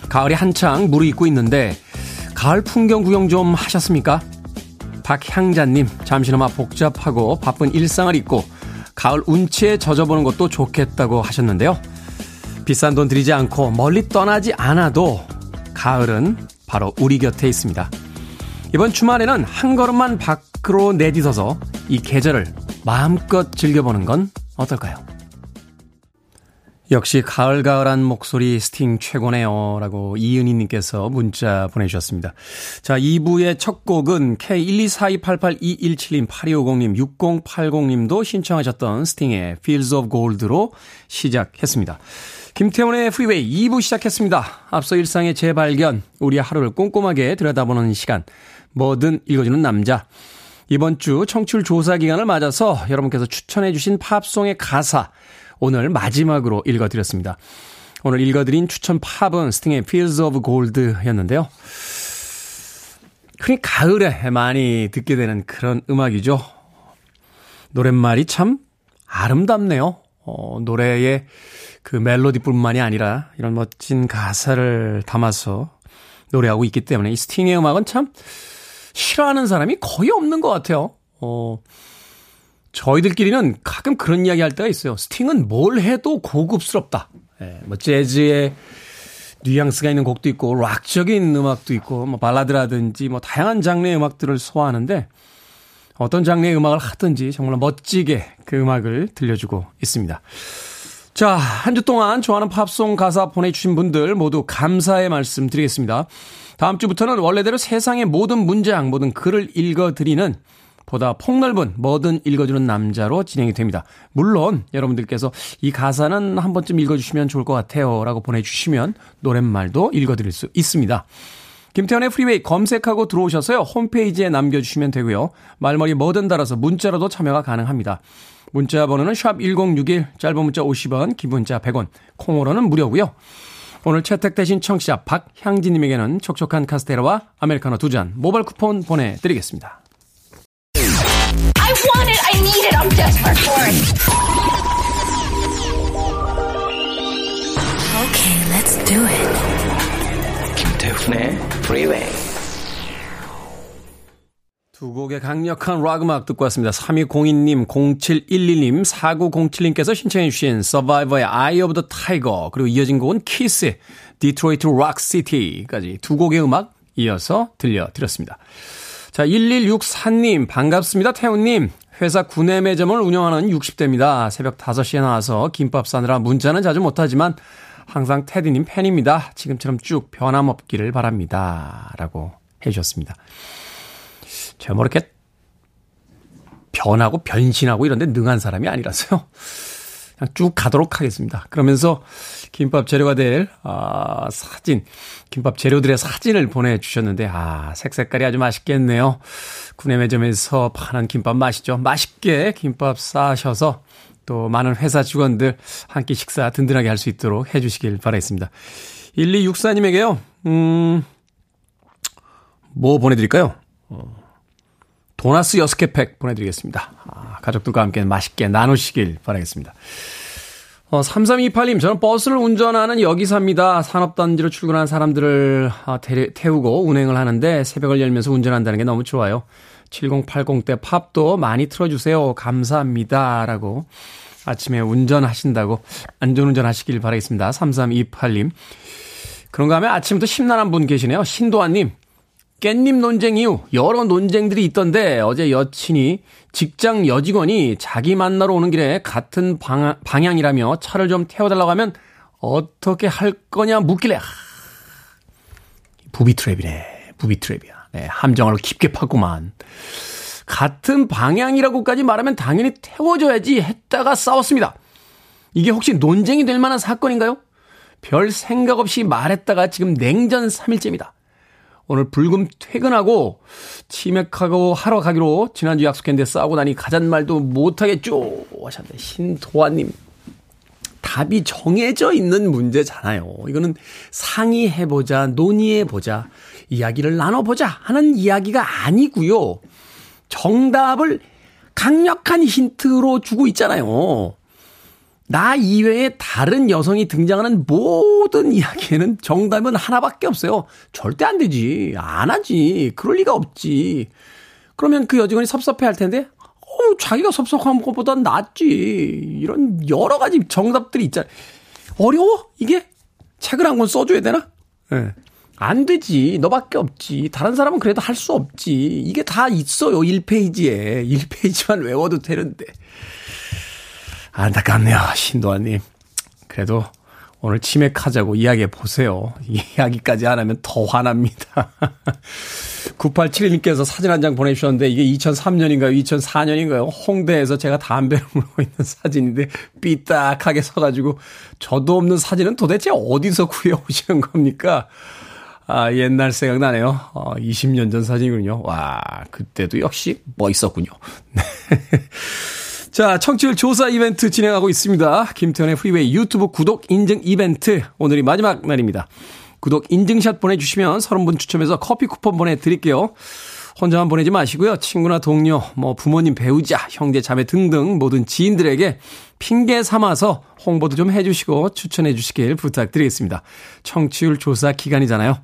가을이 한창 무르익고 있는데 가을 풍경 구경 좀 하셨습니까? 박향자님 잠시나마 복잡하고 바쁜 일상을 잊고 가을 운치에 젖어보는 것도 좋겠다고 하셨는데요. 비싼 돈 들이지 않고 멀리 떠나지 않아도 가을은 바로 우리 곁에 있습니다. 이번 주말에는 한 걸음만 밖으로 내딛어서 이 계절을 마음껏 즐겨보는 건 어떨까요? 역시 가을가을한 목소리 스팅 최고네요. 라고 이은희님께서 문자 보내주셨습니다. 자, 2부의 첫 곡은 K124288217님, 8250님, 6080님도 신청하셨던 스팅의 Fields of Gold로 시작했습니다. 김태훈의 프리웨이 2부 시작했습니다. 앞서 일상의 재발견, 우리의 하루를 꼼꼼하게 들여다보는 시간, 뭐든 읽어주는 남자. 이번 주 청취율 조사 기간을 맞아서 여러분께서 추천해주신 팝송의 가사, 오늘 마지막으로 읽어드렸습니다. 오늘 읽어드린 추천 팝은 스팅의 Fields of Gold 였는데요. 흔히 가을에 많이 듣게 되는 그런 음악이죠. 노랫말이 참 아름답네요. 어, 노래의 그 멜로디뿐만이 아니라 이런 멋진 가사를 담아서 노래하고 있기 때문에 이 스팅의 음악은 참 싫어하는 사람이 거의 없는 것 같아요. 어, 저희들끼리는 가끔 그런 이야기 할 때가 있어요. 스팅은 뭘 해도 고급스럽다. 예, 뭐 재즈의 뉘앙스가 있는 곡도 있고 락적인 음악도 있고 뭐 발라드라든지 뭐 다양한 장르의 음악들을 소화하는데 어떤 장르의 음악을 하든지 정말 멋지게 그 음악을 들려주고 있습니다. 자, 한 주 동안 좋아하는 팝송 가사 보내주신 분들 모두 감사의 말씀 드리겠습니다. 다음 주부터는 원래대로 세상의 모든 문장, 모든 글을 읽어드리는 보다 폭넓은 뭐든 읽어주는 남자로 진행이 됩니다. 물론 여러분들께서 이 가사는 한 번쯤 읽어주시면 좋을 것 같아요 라고 보내주시면 노랫말도 읽어드릴 수 있습니다. 김태훈의 프리웨이 검색하고 들어오셔서요. 홈페이지에 남겨주시면 되고요. 말머리 뭐든 달아서 문자로도 참여가 가능합니다. 문자 번호는 샵 1061, 짧은 문자 50원, 긴 문자 100원, 콩으로는 무료고요. 오늘 채택되신 청취자 박향진님에게는 촉촉한 카스테라와 아메리카노 두 잔 모바일 쿠폰 보내드리겠습니다. It. Okay, it. 김태훈의 Freeway. 두 곡의 강력한 락 음악 듣고 왔습니다. 3202님, 0711님, 4907님께서 신청해 주신 서바이버의 Eye of the Tiger 그리고 이어진 곡은 키스의 Detroit Rock City까지 두 곡의 음악 이어서 들려드렸습니다. 자, 1164님, 반갑습니다. 태훈님. 회사 구내 매점을 운영하는 60대입니다. 새벽 5시에 나와서 김밥 싸느라 문자는 자주 못하지만 항상 테디님 팬입니다. 지금처럼 쭉 변함없기를 바랍니다. 라고 해주셨습니다. 제가 뭐 이렇게 변하고 변신하고 이런데 능한 사람이 아니라서요. 그냥 쭉 가도록 하겠습니다. 그러면서 김밥 재료가 될, 아, 사진, 김밥 재료들의 사진을 보내주셨는데, 아, 색색깔이 아주 맛있겠네요. 구내 매점에서 파는 김밥 맛있죠. 맛있게 김밥 싸셔서 또 많은 회사 직원들 한 끼 식사 든든하게 할 수 있도록 해 주시길 바라겠습니다. 1264님에게요, 음, 뭐 보내드릴까요? 어. 도나스 6개 팩 보내드리겠습니다. 아, 가족들과 함께 맛있게 나누시길 바라겠습니다. 어, 3328님, 저는 버스를 운전하는 여기사입니다. 산업단지로 출근하는 사람들을 아, 태, 태우고 운행을 하는데 새벽을 열면서 운전한다는 게 너무 좋아요. 7080때 팝도 많이 틀어주세요. 감사합니다. 라고 아침에 운전하신다고 안전운전 하시길 바라겠습니다. 3328님. 그런가 하면 아침부터 심란한 분 계시네요. 신도아님. 깻잎 논쟁 이후 여러 논쟁들이 있던데 어제 여친이 직장 여직원이 자기 만나러 오는 길에 같은 방, 방향이라며 차를 좀 태워달라고 하면 어떻게 할 거냐 묻길래 부비 트랩이네. 부비 트랩이야. 네, 함정을 깊게 팠구만. 같은 방향이라고까지 말하면 당연히 태워줘야지 했다가 싸웠습니다. 이게 혹시 논쟁이 될 만한 사건인가요? 별 생각 없이 말했다가 지금 냉전 3일째입니다. 오늘 불금 퇴근하고 치맥하고 하러 가기로 지난주 약속했는데 싸우고 나니 가잔 말도 못하겠죠 하셨네. 신도아님. 답이 정해져 있는 문제잖아요. 이거는 상의해보자, 논의해보자, 이야기를 나눠보자 하는 이야기가 아니고요. 정답을 강력한 힌트로 주고 있잖아요. 나 이외에 다른 여성이 등장하는 모든 이야기에는 정답은 하나밖에 없어요. 절대 안 되지. 안 하지. 그럴 리가 없지. 그러면 그 여직원이 섭섭해 할 텐데, 어, 자기가 섭섭한 것보단 낫지. 이런 여러 가지 정답들이 있잖아. 어려워? 이게? 책을 한 권 써줘야 되나? 예. 네. 안 되지. 너밖에 없지. 다른 사람은 그래도 할 수 없지. 이게 다 있어요. 1페이지에. 1페이지만 외워도 되는데. 안타깝네요. 신도아님. 그래도 오늘 치맥하자고 이야기해 보세요. (laughs) 이야기까지 안 하면 더 화납니다. (laughs) 9871님께서 사진 한 장 보내주셨는데 이게 2003년인가요? 2004년인가요? 홍대에서 제가 담배를 (laughs) 물고 있는 사진인데 삐딱하게 서가지고 저도 없는 사진은 도대체 어디서 구해오시는 겁니까? 아, 옛날 생각나네요. 어, 20년 전 사진이군요. 와, 그때도 역시 멋있었군요. 네. (laughs) 자, 청취율 조사 이벤트 진행하고 있습니다. 김태훈의 프리웨이 유튜브 구독 인증 이벤트. 오늘이 마지막 날입니다. 구독 인증샷 보내주시면 30분 추첨해서 커피 쿠폰 보내드릴게요. 혼자만 보내지 마시고요. 친구나 동료, 뭐 부모님, 배우자, 형제, 자매 등등 모든 지인들에게 핑계 삼아서 홍보도 좀 해주시고 추천해 주시길 부탁드리겠습니다. 청취율 조사 기간이잖아요.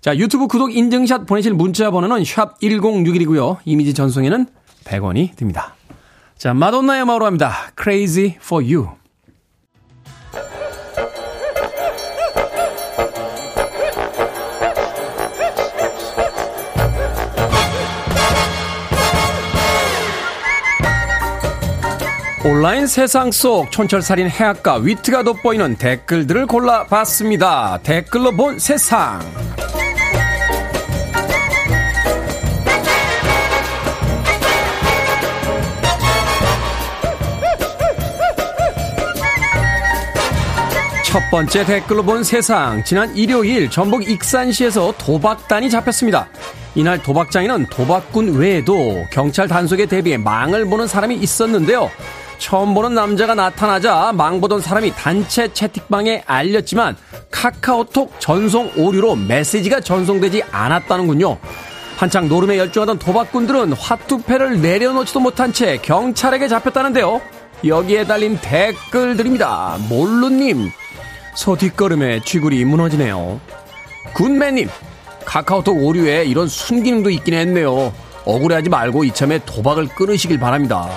자, 유튜브 구독 인증샷 보내실 문자 번호는 샵 1061이고요. 이미지 전송에는 100원이 듭니다. 자, 마돈나의 마으로 합니다. Crazy for You. 온라인 세상 속 촌철살인 해악과 위트가 돋보이는 댓글들을 골라봤습니다. 댓글로 본 세상. 첫 번째 댓글로 본 세상. 지난 일요일 전북 익산시에서 도박단이 잡혔습니다. 이날 도박장에는 도박꾼 외에도 경찰 단속에 대비해 망을 보는 사람이 있었는데요. 처음 보는 남자가 나타나자 망보던 사람이 단체 채팅방에 알렸지만 카카오톡 전송 오류로 메시지가 전송되지 않았다는군요. 한창 노름에 열중하던 도박꾼들은 화투패를 내려놓지도 못한 채 경찰에게 잡혔다는데요. 여기에 달린 댓글들입니다. 몰루님, 소 뒷걸음에 쥐굴이 무너지네요. 군매님, 카카오톡 오류에 이런 순기능도 있긴 했네요. 억울해하지 말고 이참에 도박을 끊으시길 바랍니다.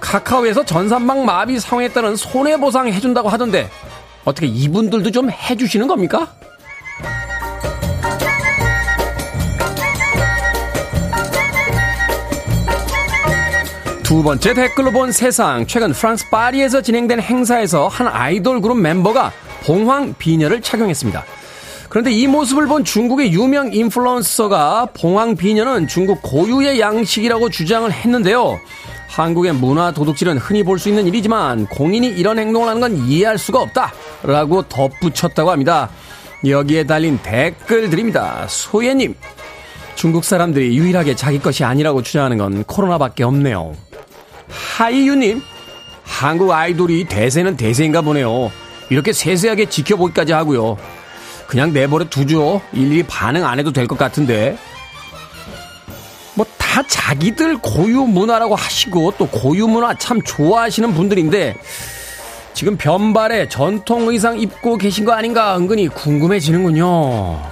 카카오에서 전산망 마비 상황에 따른 손해보상 해준다고 하던데 어떻게 이분들도 좀 해주시는 겁니까? 두 번째 댓글로 본 세상. 최근 프랑스 파리에서 진행된 행사에서 한 아이돌 그룹 멤버가 봉황 비녀를 착용했습니다. 그런데 이 모습을 본 중국의 유명 인플루언서가 봉황 비녀는 중국 고유의 양식이라고 주장을 했는데요. 한국의 문화 도둑질은 흔히 볼 수 있는 일이지만 공인이 이런 행동을 하는 건 이해할 수가 없다. 라고 덧붙였다고 합니다. 여기에 달린 댓글들입니다. 소예님. 중국 사람들이 유일하게 자기 것이 아니라고 주장하는 건 코로나밖에 없네요. 하이유님, 한국 아이돌이 대세는 대세인가 보네요. 이렇게 세세하게 지켜보기까지 하고요. 그냥 내버려 두죠. 일일이 반응 안 해도 될 것 같은데. 자기들 고유 문화라고 하시고 또 고유 문화 참 좋아하시는 분들인데 지금 변발에 전통 의상 입고 계신 거 아닌가 은근히 궁금해지는군요.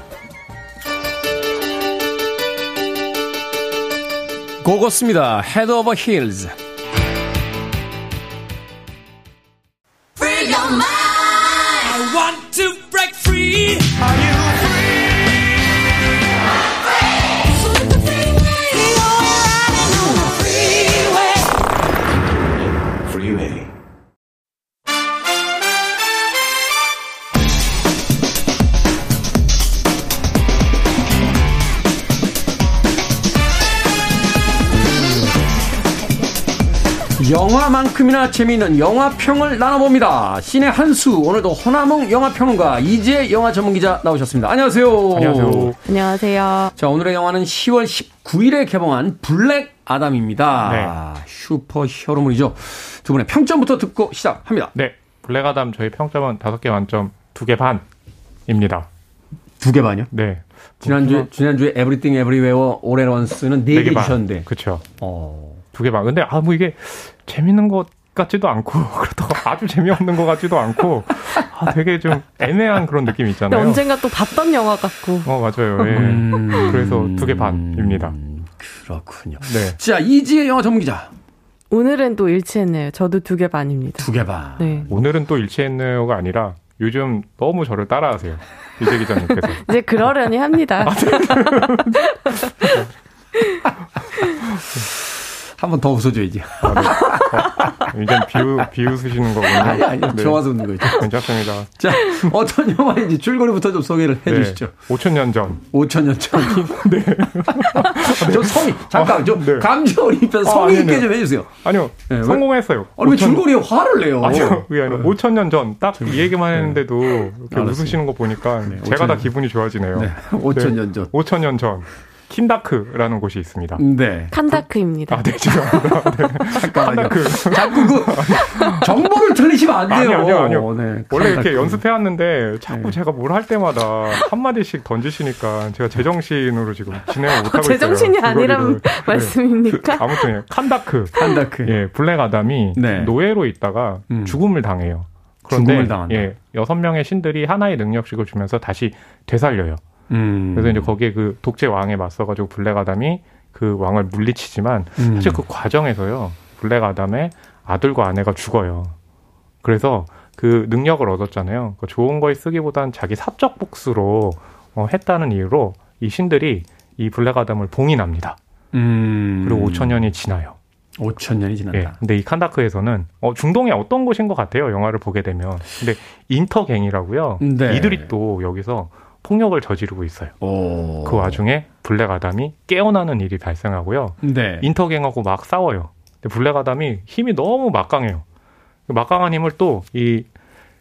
고고스입니다. Head over heels. 영화만큼이나 재미있는 영화평을 나눠봅니다. 신의 한수 오늘도 허남웅 영화평론가 이재 영화 전문기자 나오셨습니다. 안녕하세요. 안녕하세요. 안녕하세요. 자 오늘의 영화는 10월 19일에 개봉한 블랙 아담입니다. 네. 슈퍼 히어로물이죠. 두 분의 평점부터 듣고 시작합니다. 네. 블랙 아담 저희 평점은 5개 만점 2개 반입니다. 2개 반이요? 네. 지난주에 지난주에 Everything Everywhere All at Once는 4개, 4개 주셨는데. 그렇죠. 어. 두개 반. 근데 아 뭐 이게 재밌는 것 같지도 않고 (laughs) 그렇다고 아주 재미없는 것 같지도 않고 아, 되게 좀 애매한 그런 느낌이 있잖아요. 언젠가 또 봤던 영화 같고. 어 맞아요. 예. 음... 그래서 두 개 반입니다. 그렇군요. 네. 자 이지의 영화 전문 기자. 오늘은 또 일치했네요. 저도 두 개 반입니다. 두 개 반. 네. 오늘은 또 일치했네요가 아니라 요즘 너무 저를 따라하세요. 이재 기자님께서. (laughs) 이제 그러려니 합니다. (laughs) 아, 네. 한번 더 웃어줘야지. 아, 네. 어, 이제 비우, 비웃으시는 거군요. 아니, 아니, 네. 좋아서 웃는 거죠. 괜찮습니다. 자, 어떤 영화인지 줄거리부터 좀 소개를 해 네. 주시죠. 5천년 전. 5천년 전. (laughs) 네. (laughs) 저 성이, 잠깐, 아, 좀 네. 감정을 입혀서 성의 아, 있게 좀 해주세요. 아니요. 네, 성공했어요. 아니, 왜 줄거리에 화를 내요? 아니요. 그게 아니라 5천년 전. 딱 이 얘기만 했는데도 이렇게 알았어요. 웃으시는 거 보니까 제가 5천... 다 기분이 좋아지네요. (laughs) 5천년 전. 5천년 전. 킨다크라는 곳이 있습니다. 네. 칸다크입니다. 아, 네, 죄송합니다. 네. 칸다크. 자꾸 그 정보를 틀리시면 안 돼요. 아니요, 아니요. 네, 원래 이렇게 연습해왔는데 자꾸 네. 제가 뭘 할 때마다 한마디씩 던지시니까 제가 제정신으로 지금 진행을 못하고 있어요. 제정신이 아니란 네. 말씀입니까? 그, 아무튼 칸다크. 칸다크. 예, 블랙 아담이 네. 노예로 있다가 음. 죽음을 당해요. 그런데 예, 여섯 명의 신들이 하나의 능력씩을 주면서 다시 되살려요. 음. 그래서 이제 거기에 그 독재 왕에 맞서가지고 블랙 아담이 그 왕을 물리치지만 음. 사실 그 과정에서요 블랙 아담의 아들과 아내가 죽어요. 그래서 그 능력을 얻었잖아요. 그 좋은 거에 쓰기보단 자기 사적 복수로 어, 했다는 이유로 이 신들이 이 블랙 아담을 봉인합니다. 음. 그리고 5천 년이 지나요. 5천 년이 지난다. 예. 근데 이 칸다크에서는 어, 중동의 어떤 곳인 것 같아요. 영화를 보게 되면. 근데 인터갱이라고요. 네. 이들이 또 여기서 폭력을 저지르고 있어요. 오. 그 와중에 블랙 아담이 깨어나는 일이 발생하고요. 네. 인터갱하고 막 싸워요. 근데 블랙 아담이 힘이 너무 막강해요. 그 막강한 힘을 또 이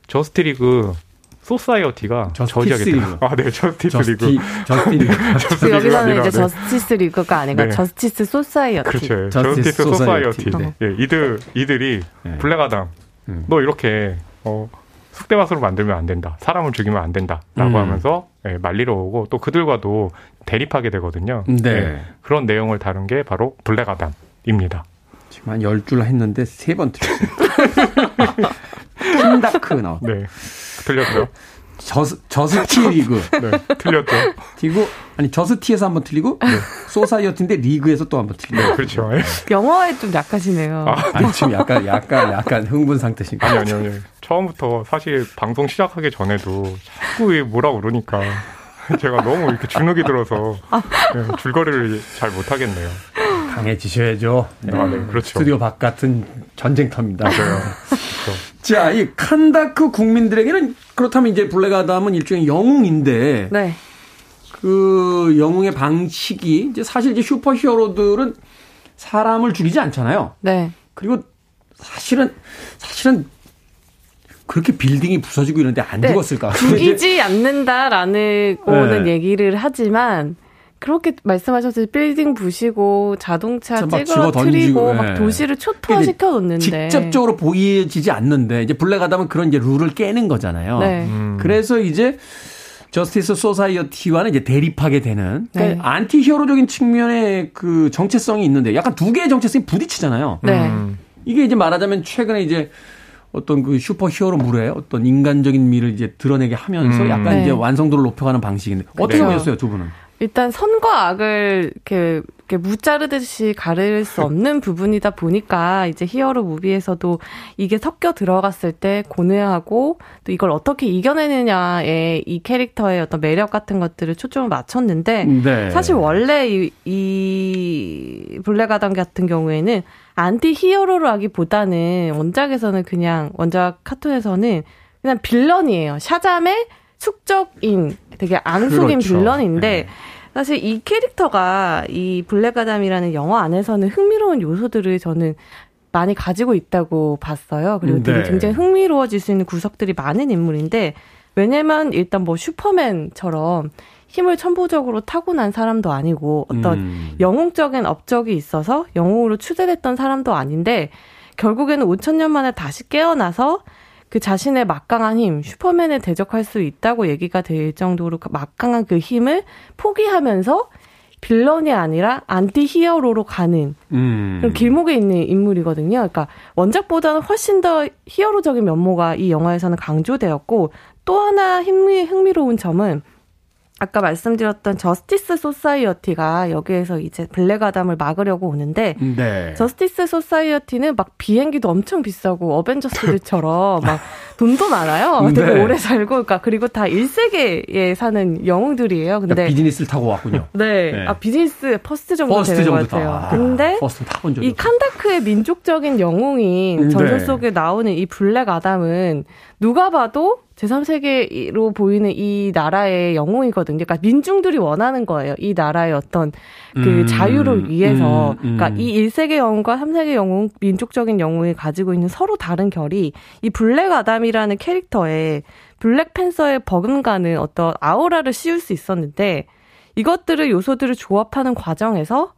저스티리그 소사이어티가 저지하게 돼요. 아, 네, 저스티스 리그. 저스티 리그. (laughs) 여기서는 이제 저스티스 리그가 아니라 네. 저스티스 소사이어티. 그렇죠. 저스티스 소사이어티. 네. 네. 이들 이들이 네. 블랙 아담, 음. 너 이렇게 어 쑥대밭으로 만들면 안 된다. 사람을 죽이면 안 된다라고 음. 하면서 예, 말리러 오고 또 그들과도 대립하게 되거든요. 네. 예, 그런 내용을 다룬 게 바로 블랙 아담입니다. 지금 한열줄 했는데 세 번 틀렸어요. (laughs) 킨다크 나와. 네. 틀렸죠. 저스, 저스티 리그. (laughs) 네, 틀렸죠. 그리고, 아니, 저스티스에서 한번 틀리고, 네. 소사이어티인데 리그에서 또 한번 틀리고. 네, 그렇죠. 영어에 좀 약하시네요. 아, 아니, 지금 약간, 약간, 약간 흥분 상태신가? 아니, 아니, 아니. 처음부터 사실 방송 시작하기 전에도 자꾸 뭐라 그러니까. 제가 너무 이렇게 주눅이 들어서 네, 줄거리를 잘 못하겠네요. 강해지셔야죠. 네. 아, 네, 그렇죠. 스튜디오 바깥은 전쟁터입니다. 맞아요. 그렇죠. 자, 이 칸다크 국민들에게는 그렇다면 이제 블랙 아담은 일종의 영웅인데. 네. 그 영웅의 방식이 이제 사실 이제 슈퍼 히어로들은 사람을 죽이지 않잖아요. 네. 그리고 사실은 사실은 그렇게 빌딩이 부서지고 이런데 안 네. 죽었을까? 죽이지 (laughs) 않는다라는 네. 얘기를 하지만 그렇게 말씀하셨듯이 빌딩 부시고 자동차 찌그러뜨리고 막 예. 도시를 초토화시켜 놓는데 직접적으로 보이지지 않는데 이제 블랙아담은 그런 이제 룰을 깨는 거잖아요. 네. 음. 그래서 이제 저스티스 소사이어티와는 이제 대립하게 되는 그러니까 네. 안티 히어로적인 측면의 그 정체성이 있는데 약간 두 개의 정체성이 부딪히잖아요. 네. 음. 이게 이제 말하자면 최근에 이제 어떤 그 슈퍼 히어로물의 어떤 인간적인 미를 이제 드러내게 하면서 음. 약간 네. 이제 완성도를 높여가는 방식인데 어떻게 네. 보셨어요 두 분은? 일단 선과 악을 이렇게, 이렇게 무자르듯이 가릴 수 없는 (laughs) 부분이다 보니까 이제 히어로 무비에서도 이게 섞여 들어갔을 때 고뇌하고 또 이걸 어떻게 이겨내느냐에 이 캐릭터의 어떤 매력 같은 것들을 초점을 맞췄는데 네. 사실 원래 이, 이 블랙아담 같은 경우에는 안티 히어로로 하기보다는 원작에서는 그냥 원작 카툰에서는 그냥 빌런이에요. 샤잠의 숙적인 되게 앙숙인 그렇죠. 빌런인데 네. 사실 이 캐릭터가 이 블랙아담이라는 영화 안에서는 흥미로운 요소들을 저는 많이 가지고 있다고 봤어요. 그리고 되게 네. 굉장히 흥미로워질 수 있는 구석들이 많은 인물인데 왜냐면 일단 뭐 슈퍼맨처럼 힘을 천부적으로 타고난 사람도 아니고 어떤 음. 영웅적인 업적이 있어서 영웅으로 추대됐던 사람도 아닌데 결국에는 5천 년 만에 다시 깨어나서 그 자신의 막강한 힘, 슈퍼맨에 대적할 수 있다고 얘기가 될 정도로 그 막강한 그 힘을 포기하면서 빌런이 아니라 안티 히어로로 가는 음. 그런 길목에 있는 인물이거든요. 그러니까 원작보다는 훨씬 더 히어로적인 면모가 이 영화에서는 강조되었고 또 하나 흥미, 흥미로운 점은 아까 말씀드렸던 저스티스 소사이어티가 여기에서 이제 블랙 아담을 막으려고 오는데 네. 저스티스 소사이어티는 막 비행기도 엄청 비싸고 어벤져스들처럼 막 (laughs) 돈도 많아요. 네. 되게 오래 살고 그러니까 그리고 다 1세계에 사는 영웅들이에요. 근데 그러니까 비즈니스를 타고 왔군요. (laughs) 네. 네. 아 비즈니스 first 정도 first 되는 정도 것 같아요. 아, 근데 이 칸다크의 민족적인 영웅인 전설 네. 속에 나오는 이 블랙 아담은 누가 봐도 제3세계로 보이는 이 나라의 영웅이거든요. 그러니까 민중들이 원하는 거예요. 이 나라의 어떤 그 음, 자유를 위해서. 음, 음. 그러니까 이 1세계 영웅과 3세계 영웅, 민족적인 영웅이 가지고 있는 서로 다른 결이 이 블랙 아담이 라는 캐릭터에 블랙 팬서의 버금가는 어떤 아우라를 씌울 수 있었는데 이것들을 요소들을 조합하는 과정에서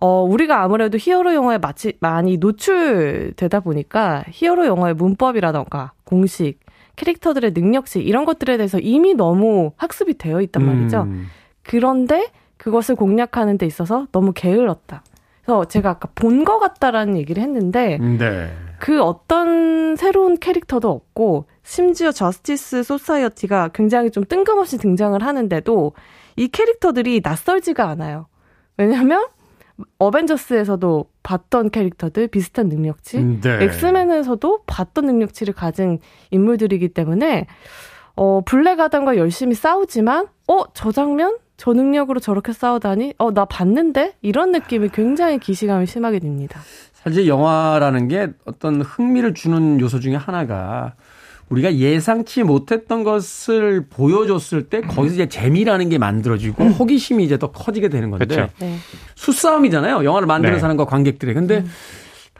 어, 우리가 아무래도 히어로 영화에 마치, 많이 노출되다 보니까 히어로 영화의 문법이라던가 공식, 캐릭터들의 능력치 이런 것들에 대해서 이미 너무 학습이 되어 있단 말이죠. 음. 그런데 그것을 공략하는 데 있어서 너무 게을렀다. 그래서 제가 아까 본 것 같다라는 얘기를 했는데 네. 그 어떤 새로운 캐릭터도 없고 심지어 저스티스 소사이어티가 굉장히 좀 뜬금없이 등장을 하는데도 이 캐릭터들이 낯설지가 않아요. 왜냐하면 어벤져스에서도 봤던 캐릭터들 비슷한 능력치, 음, 네. 엑스맨에서도 봤던 능력치를 가진 인물들이기 때문에 어 블랙 아담과 열심히 싸우지만 어 저 장면 저 능력으로 저렇게 싸우다니 어 나 봤는데 이런 느낌이 굉장히 기시감이 심하게 듭니다. 사실 영화라는 게 어떤 흥미를 주는 요소 중에 하나가 우리가 예상치 못했던 것을 보여줬을 때 거기서 이제 재미라는 게 만들어지고 음. 호기심이 이제 더 커지게 되는 건데 그렇죠. 네. 수싸움이잖아요. 영화를 만드는 네. 사람과 관객들의. 근데 음.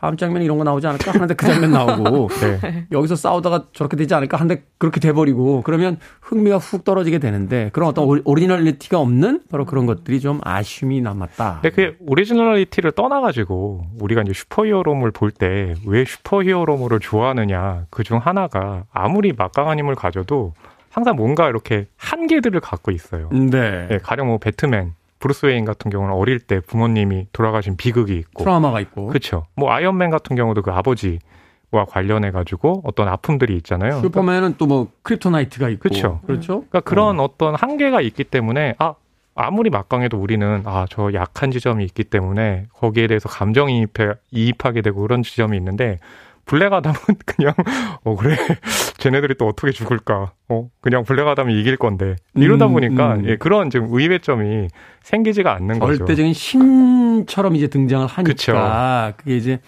다음 장면 이런 거 나오지 않을까 하는데 그 장면 나오고 (laughs) 네. 여기서 싸우다가 저렇게 되지 않을까 하는데 그렇게 돼버리고 그러면 흥미가 훅 떨어지게 되는데 그런 어떤 오리지널리티가 없는 바로 그런 것들이 좀 아쉬움이 남았다. 근데 그 오리지널리티를 떠나가지고 우리가 이제 슈퍼히어로물 볼 때 왜 슈퍼히어로물을 좋아하느냐 그 중 하나가 아무리 막강한 힘을 가져도 항상 뭔가 이렇게 한계들을 갖고 있어요. 네. 네 가령 뭐 배트맨 브루스 웨인 같은 경우는 어릴 때 부모님이 돌아가신 비극이 있고 트라우마가 있고 그렇죠. 뭐 아이언맨 같은 경우도 그 아버지 와 관련해 가지고 어떤 아픔들이 있잖아요. 슈퍼맨은 또뭐 크립토나이트가 있고 그렇죠. 그렇죠. 그러니까 그런 어. 떤 한계가 있기 때문에 아 아무리 막강해도 우리는 아 저 약한 지점이 있기 때문에 거기에 대해서 감정이입해 이입하게 되고 그런 지점이 있는데 블랙아담은 (laughs) 그냥 어 그래 (laughs) 쟤네들이 또 어떻게 죽을까 어 그냥 블랙아담이 이길 건데 이러다 음, 보니까 음. 예, 그런 좀 의외점이 생기지가 않는 거죠. 절대적인 신처럼 이제 등장을 하니까 그쵸. 그게 이제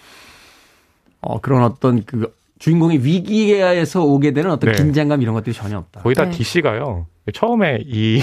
어 그런 어떤 그 주인공의 위기에서 오게 되는 어떤 네. 긴장감 이런 것들이 전혀 없다. 거의 다 네. DC가요. 처음에 이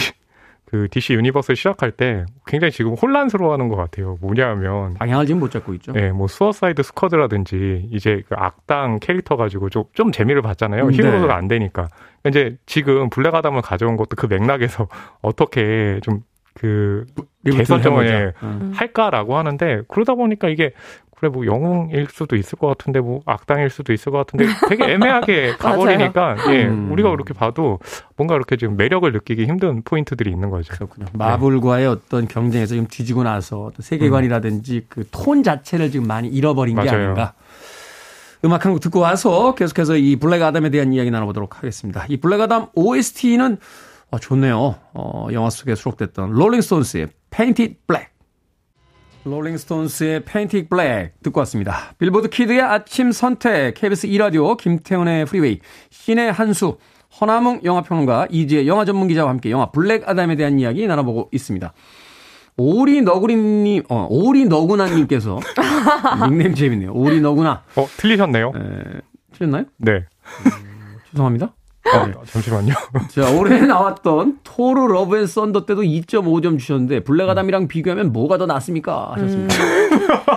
그 DC 유니버스 시작할 때 굉장히 지금 혼란스러워하는 것 같아요. 뭐냐면 방향을 지금 못 잡고 있죠. 네, 뭐 수어사이드 스쿼드라든지 이제 그 악당 캐릭터 가지고 좀, 좀 재미를 봤잖아요. 음, 히어로가 네. 안 되니까. 이제 지금 블랙 아담을 가져온 것도 그 맥락에서 어떻게 좀그 개선점을 음. 할까라고 하는데 그러다 보니까 이게 그래 뭐 영웅일 수도 있을 것 같은데 뭐 악당일 수도 있을 것 같은데 되게 애매하게 (laughs) 가버리니까 예 음. 우리가 그렇게 봐도 뭔가 이렇게 지금 매력을 느끼기 힘든 포인트들이 있는 거죠. 그렇군요. 마블과의 네. 어떤 경쟁에서 좀 뒤지고 나서 세계관이라든지 음. 그톤 자체를 지금 많이 잃어버린 맞아요. 게 아닌가. 음악 한 곡 듣고 와서 계속해서 이 블랙 아담에 대한 이야기 나눠보도록 하겠습니다. 이 블랙 아담 OST는 어, 좋네요. 어, 영화 속에 수록됐던 롤링스톤스의 Paint It Black. 롤링스톤스의 Paint It Black 듣고 왔습니다. 빌보드 키드의 아침 선택, KBS 2라디오, 김태훈의 프리웨이, 신의 한수, 허남웅 영화평론가, 이지혜 영화 전문 기자와 함께 영화 블랙 아담에 대한 이야기 나눠보고 있습니다. 오리 너구리님, 어, 오리 너구나님께서 (laughs) 닉네임 재밌네요. 오리 너구나. 어, 틀리셨네요. 에, 틀렸나요? 네. 음, 죄송합니다. 어, 네. 잠시만요. (laughs) 자, 올해 나왔던 토르 러브 앤 썬더 때도 2.5점 주셨는데 블랙 아담이랑 비교하면 뭐가 더 낫습니까? 하셨습니다. 음.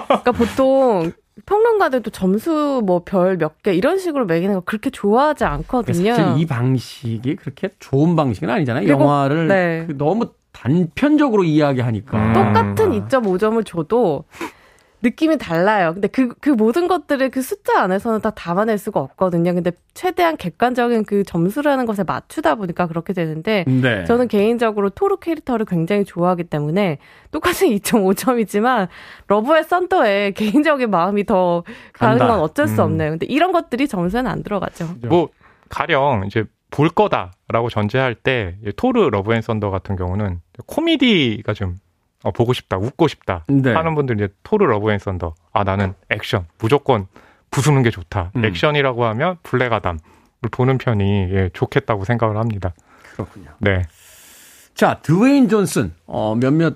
그러니까 보통 평론가들도 점수 뭐 별 몇 개 이런 식으로 매기는 거 그렇게 좋아하지 않거든요. 사실 이 방식이 그렇게 좋은 방식은 아니잖아요. 영화를 네. 그 너무 단편적으로 이야기하니까. 음. 똑같은 2.5점을 줘도 느낌이 달라요. 근데 그, 그 모든 것들을 그 숫자 안에서는 다 담아낼 수가 없거든요. 근데 최대한 객관적인 그 점수라는 것에 맞추다 보니까 그렇게 되는데, 네. 저는 개인적으로 토르 캐릭터를 굉장히 좋아하기 때문에, 똑같은 (laughs) 2.5점이지만, 러브 앤 썬더에 개인적인 마음이 더 가는 건 어쩔 수 음. 없네요. 근데 이런 것들이 점수에는 안 들어가죠. 뭐, 가령 이제 볼 거다라고 전제할 때, 토르 러브 앤 썬더 같은 경우는 코미디가 좀 어, 보고 싶다, 웃고 싶다 네. 하는 분들 이제 토르 러브 앤 썬더. 아 나는 액션 무조건 부수는 게 좋다. 음. 액션이라고 하면 블랙아담을 보는 편이 예, 좋겠다고 생각을 합니다. 그렇군요. 네. 자 드웨인 존슨 어, 몇몇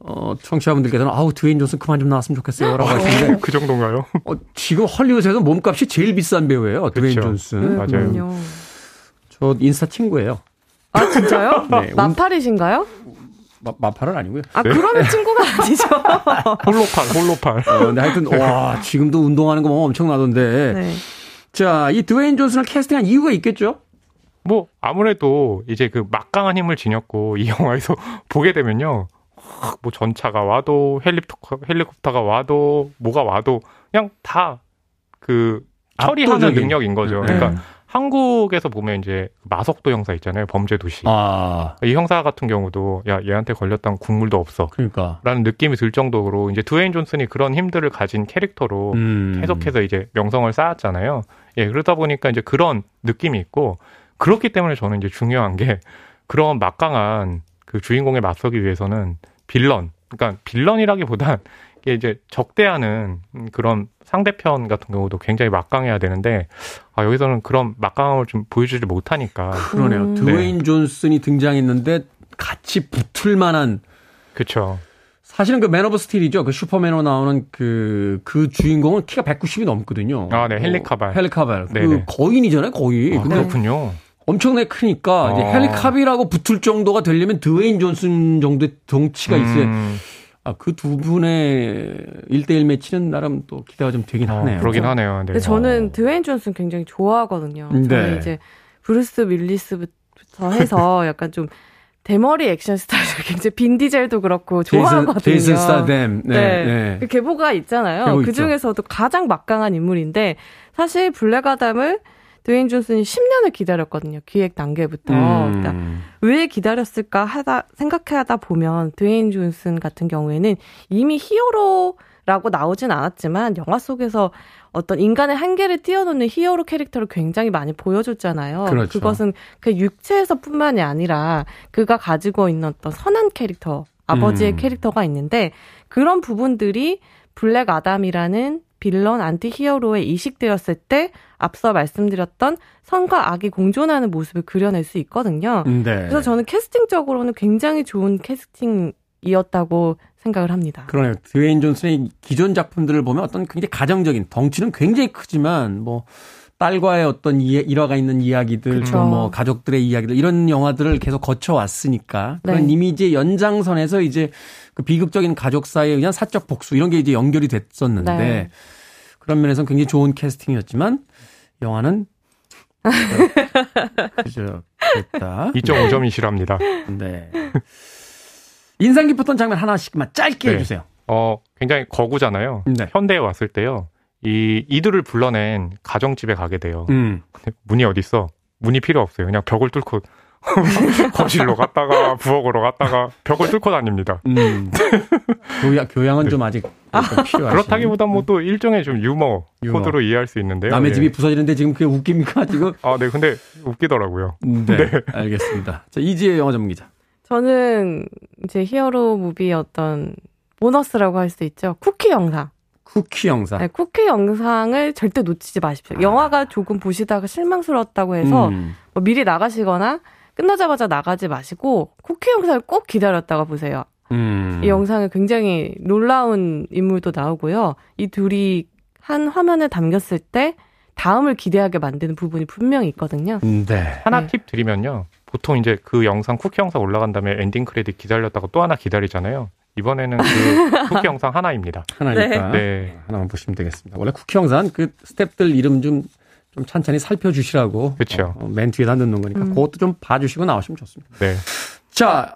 어, 청취자분들께서는 아우 드웨인 존슨 그만 좀 나왔으면 좋겠어요라고 하시는데 그 정도인가요? 어, 지금 헐리우드에서 몸값이 제일 비싼 배우예요. 드웨인 그렇죠. 존슨. 네, 맞아요. 저 인스타 친구예요. 아 진짜요? (laughs) 네, 마팔이신가요? 마, 마팔은 아니고요. 아, 네. 그러면 친구가 (laughs) 아니죠. 홀로팔, 홀로팔. 어, 근데 하여튼, 와, 지금도 운동하는 거 보면 엄청나던데. 네. 자, 이 드웨인 존슨을 캐스팅한 이유가 있겠죠? 뭐, 아무래도 이제 그 막강한 힘을 지녔고, 이 영화에서 (laughs) 보게 되면요. 뭐 전차가 와도, 헬리콥터, 헬리콥터가 와도, 뭐가 와도, 그냥 다 그 처리하는 압도적인. 능력인 거죠. 네. 그러니까 한국에서 보면 이제 마석도 형사 있잖아요. 범죄 도시. 아. 이 형사 같은 경우도 야 얘한테 걸렸던 국물도 없어. 그러니까. 라는 느낌이 들 정도로 이제 드웨인 존슨이 그런 힘들을 가진 캐릭터로 음. 계속해서 이제 명성을 쌓았잖아요. 예, 그러다 보니까 이제 그런 느낌이 있고 그렇기 때문에 저는 이제 중요한 게 그런 막강한 그 주인공에 맞서기 위해서는 빌런. 그러니까 빌런이라기보단 이게 이제 적대하는 그런 상대편 같은 경우도 굉장히 막강해야 되는데 아, 여기서는 그런 막강함을 좀 보여주지 못하니까 그러네요. 음. 드웨인 네. 존슨이 등장했는데 같이 붙을 만한 그렇죠. 사실은 그 맨 오브 스틸이죠. 그 슈퍼맨으로 나오는 그, 그 주인공은 키가 190이 넘거든요. 아, 네. 헨리 카빌. 헨리 카빌. 그 네네. 거인이잖아요, 거의. 아, 그렇군요. 엄청나게 크니까 아. 이제 헨리 카빌하고 붙을 정도가 되려면 드웨인 존슨 정도의 덩치가 있어야 음. 아, 그 두 분의 1대1 매치는 나름 또 기대가 좀 되긴 어, 하네요. 어, 그러긴 하네요. 네. 근데 저는 어. 드웨인 존슨 굉장히 좋아하거든요. 네. 저는 이제 브루스 윌리스부터 해서 (laughs) 약간 좀 대머리 액션 스타일을 굉장히 빈 디젤도 그렇고 좋아하거든요. 제이슨 스타뎀. 네. 네. 네. 그 계보가 있잖아요. 그 중에서도 가장 막강한 인물인데 사실 블랙 아담을 드웨인 존슨이 10년을 기다렸거든요. 기획 단계부터. 음. 그러니까 왜 기다렸을까 하다 생각하다 보면 드웨인 존슨 같은 경우에는 이미 히어로라고 나오진 않았지만 영화 속에서 어떤 인간의 한계를 뛰어넘는 히어로 캐릭터를 굉장히 많이 보여줬잖아요. 그렇죠. 그것은 그 육체에서뿐만이 아니라 그가 가지고 있는 어떤 선한 캐릭터, 아버지의 음. 캐릭터가 있는데 그런 부분들이 블랙 아담이라는 빌런 안티 히어로에 이식되었을 때 앞서 말씀드렸던 선과 악이 공존하는 모습을 그려낼 수 있거든요. 네. 그래서 저는 캐스팅적으로는 굉장히 좋은 캐스팅이었다고 생각을 합니다. 그러네요. 드웨인 존슨의 기존 작품들을 보면 어떤 굉장히 가정적인 덩치는 굉장히 크지만 뭐 딸과의 어떤 일화가 있는 이야기들, 뭐 가족들의 이야기들 이런 영화들을 계속 거쳐 왔으니까 그런 네. 이미지의 연장선에서 이제 그 비극적인 가족 사이에 의한 사적 복수 이런 게 이제 연결이 됐었는데 네. 그런 면에서는 굉장히 좋은 캐스팅이었지만 영화는 그죠 됐다. 2.5점이시랍니다. 네. 인상 깊었던 장면 하나씩만 짧게 네. 해주세요. 어, 굉장히 거구잖아요. 네. 현대에 왔을 때요. 이 이들을 불러낸 가정집에 가게 돼요. 음. 근데 문이 어디 있어? 문이 필요 없어요. 그냥 벽을 뚫고 (laughs) 거실로 갔다가 부엌으로 갔다가 벽을 뚫고 다닙니다. 음. (laughs) 교양, 교양은 네. 좀 아직 필요하죠. 그렇다기보다 뭐 또 일종의 좀 유머, 유머, 코드로 이해할 수 있는데요. 남의 네. 집이 부서지는데 지금 그게 웃깁니까 지금? (laughs) 아, 네, 근데 웃기더라고요. 네, 네. 알겠습니다. 자, 이지혜 영화 전문 기자. 저는 이제 히어로 무비의 어떤 보너스라고 할 수 있죠. 쿠키 영상. 쿠키 영상. 네, 쿠키 영상을 절대 놓치지 마십시오. 아. 영화가 조금 보시다가 실망스러웠다고 해서 음. 뭐 미리 나가시거나 끝나자마자 나가지 마시고 쿠키 영상을 꼭 기다렸다가 보세요. 음. 이 영상에 굉장히 놀라운 인물도 나오고요. 이 둘이 한 화면에 담겼을 때 다음을 기대하게 만드는 부분이 분명히 있거든요. 네. 하나 네. 팁 드리면요. 보통 이제 그 영상 쿠키 영상 올라간 다음에 엔딩 크레딧 기다렸다가 또 하나 기다리잖아요. 이번에는 그 (laughs) 쿠키 영상 하나입니다. 하나니까 네. 네. 하나만 보시면 되겠습니다. 원래 쿠키 영상 그 스탭들 이름 좀, 좀 찬찬히 살펴주시라고. 그렇죠. 어, 맨 뒤에다 넣는 거니까 음. 그것도 좀 봐주시고 나오시면 좋습니다. 네. 자,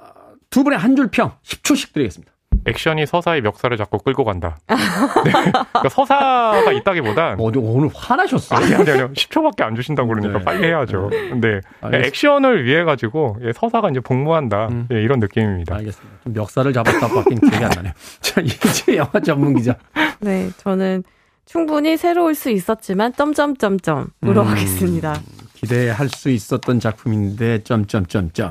두 분의 한 줄 평 10초씩 드리겠습니다. 액션이 서사의 멱살을 잡고 끌고 간다. (laughs) 네. 그러니까 서사가 있다기보단 어디 오늘 화나셨어요? 아니 아니 아니요. 10초밖에 안 주신다고 그러니까 네. 빨리 해야죠. 근데 네. 액션을 위해 가지고 예, 서사가 이제 복무한다. 음. 예, 이런 느낌입니다. 알겠습니다. 좀 멱살을 잡았다고밖에 기억이 안 나네요. (laughs) 자, 이제 영화 전문 기자. 네, 저는 충분히 새로울 수 있었지만 점점점점으로 음, 하겠습니다. 기대할 수 있었던 작품인데 점점점점.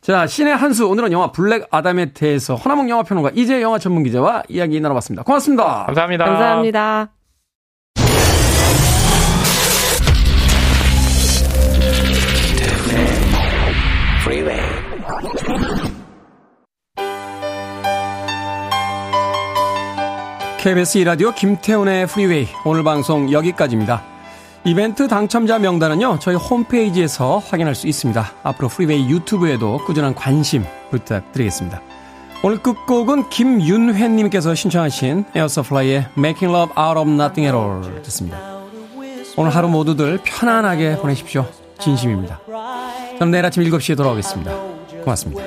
자, 신의 한수 오늘은 영화 블랙 아담에 대해서 허나몽 영화 평론가 이제 영화 전문 기자와 이야기 나눠봤습니다. 고맙습니다. 감사합니다. 감사합니다. KBS 이라디오 김태훈의 프리웨이 오늘 방송 여기까지입니다. 이벤트 당첨자 명단은요, 저희 홈페이지에서 확인할 수 있습니다. 앞으로 프리웨이 유튜브에도 꾸준한 관심 부탁드리겠습니다. 오늘 끝곡은 김윤회님께서 신청하신 에어서플라이의 Making Love Out of Nothing at All 듣습니다. 오늘 하루 모두들 편안하게 보내십시오. 진심입니다. 저는 내일 아침 7시에 돌아오겠습니다. 고맙습니다.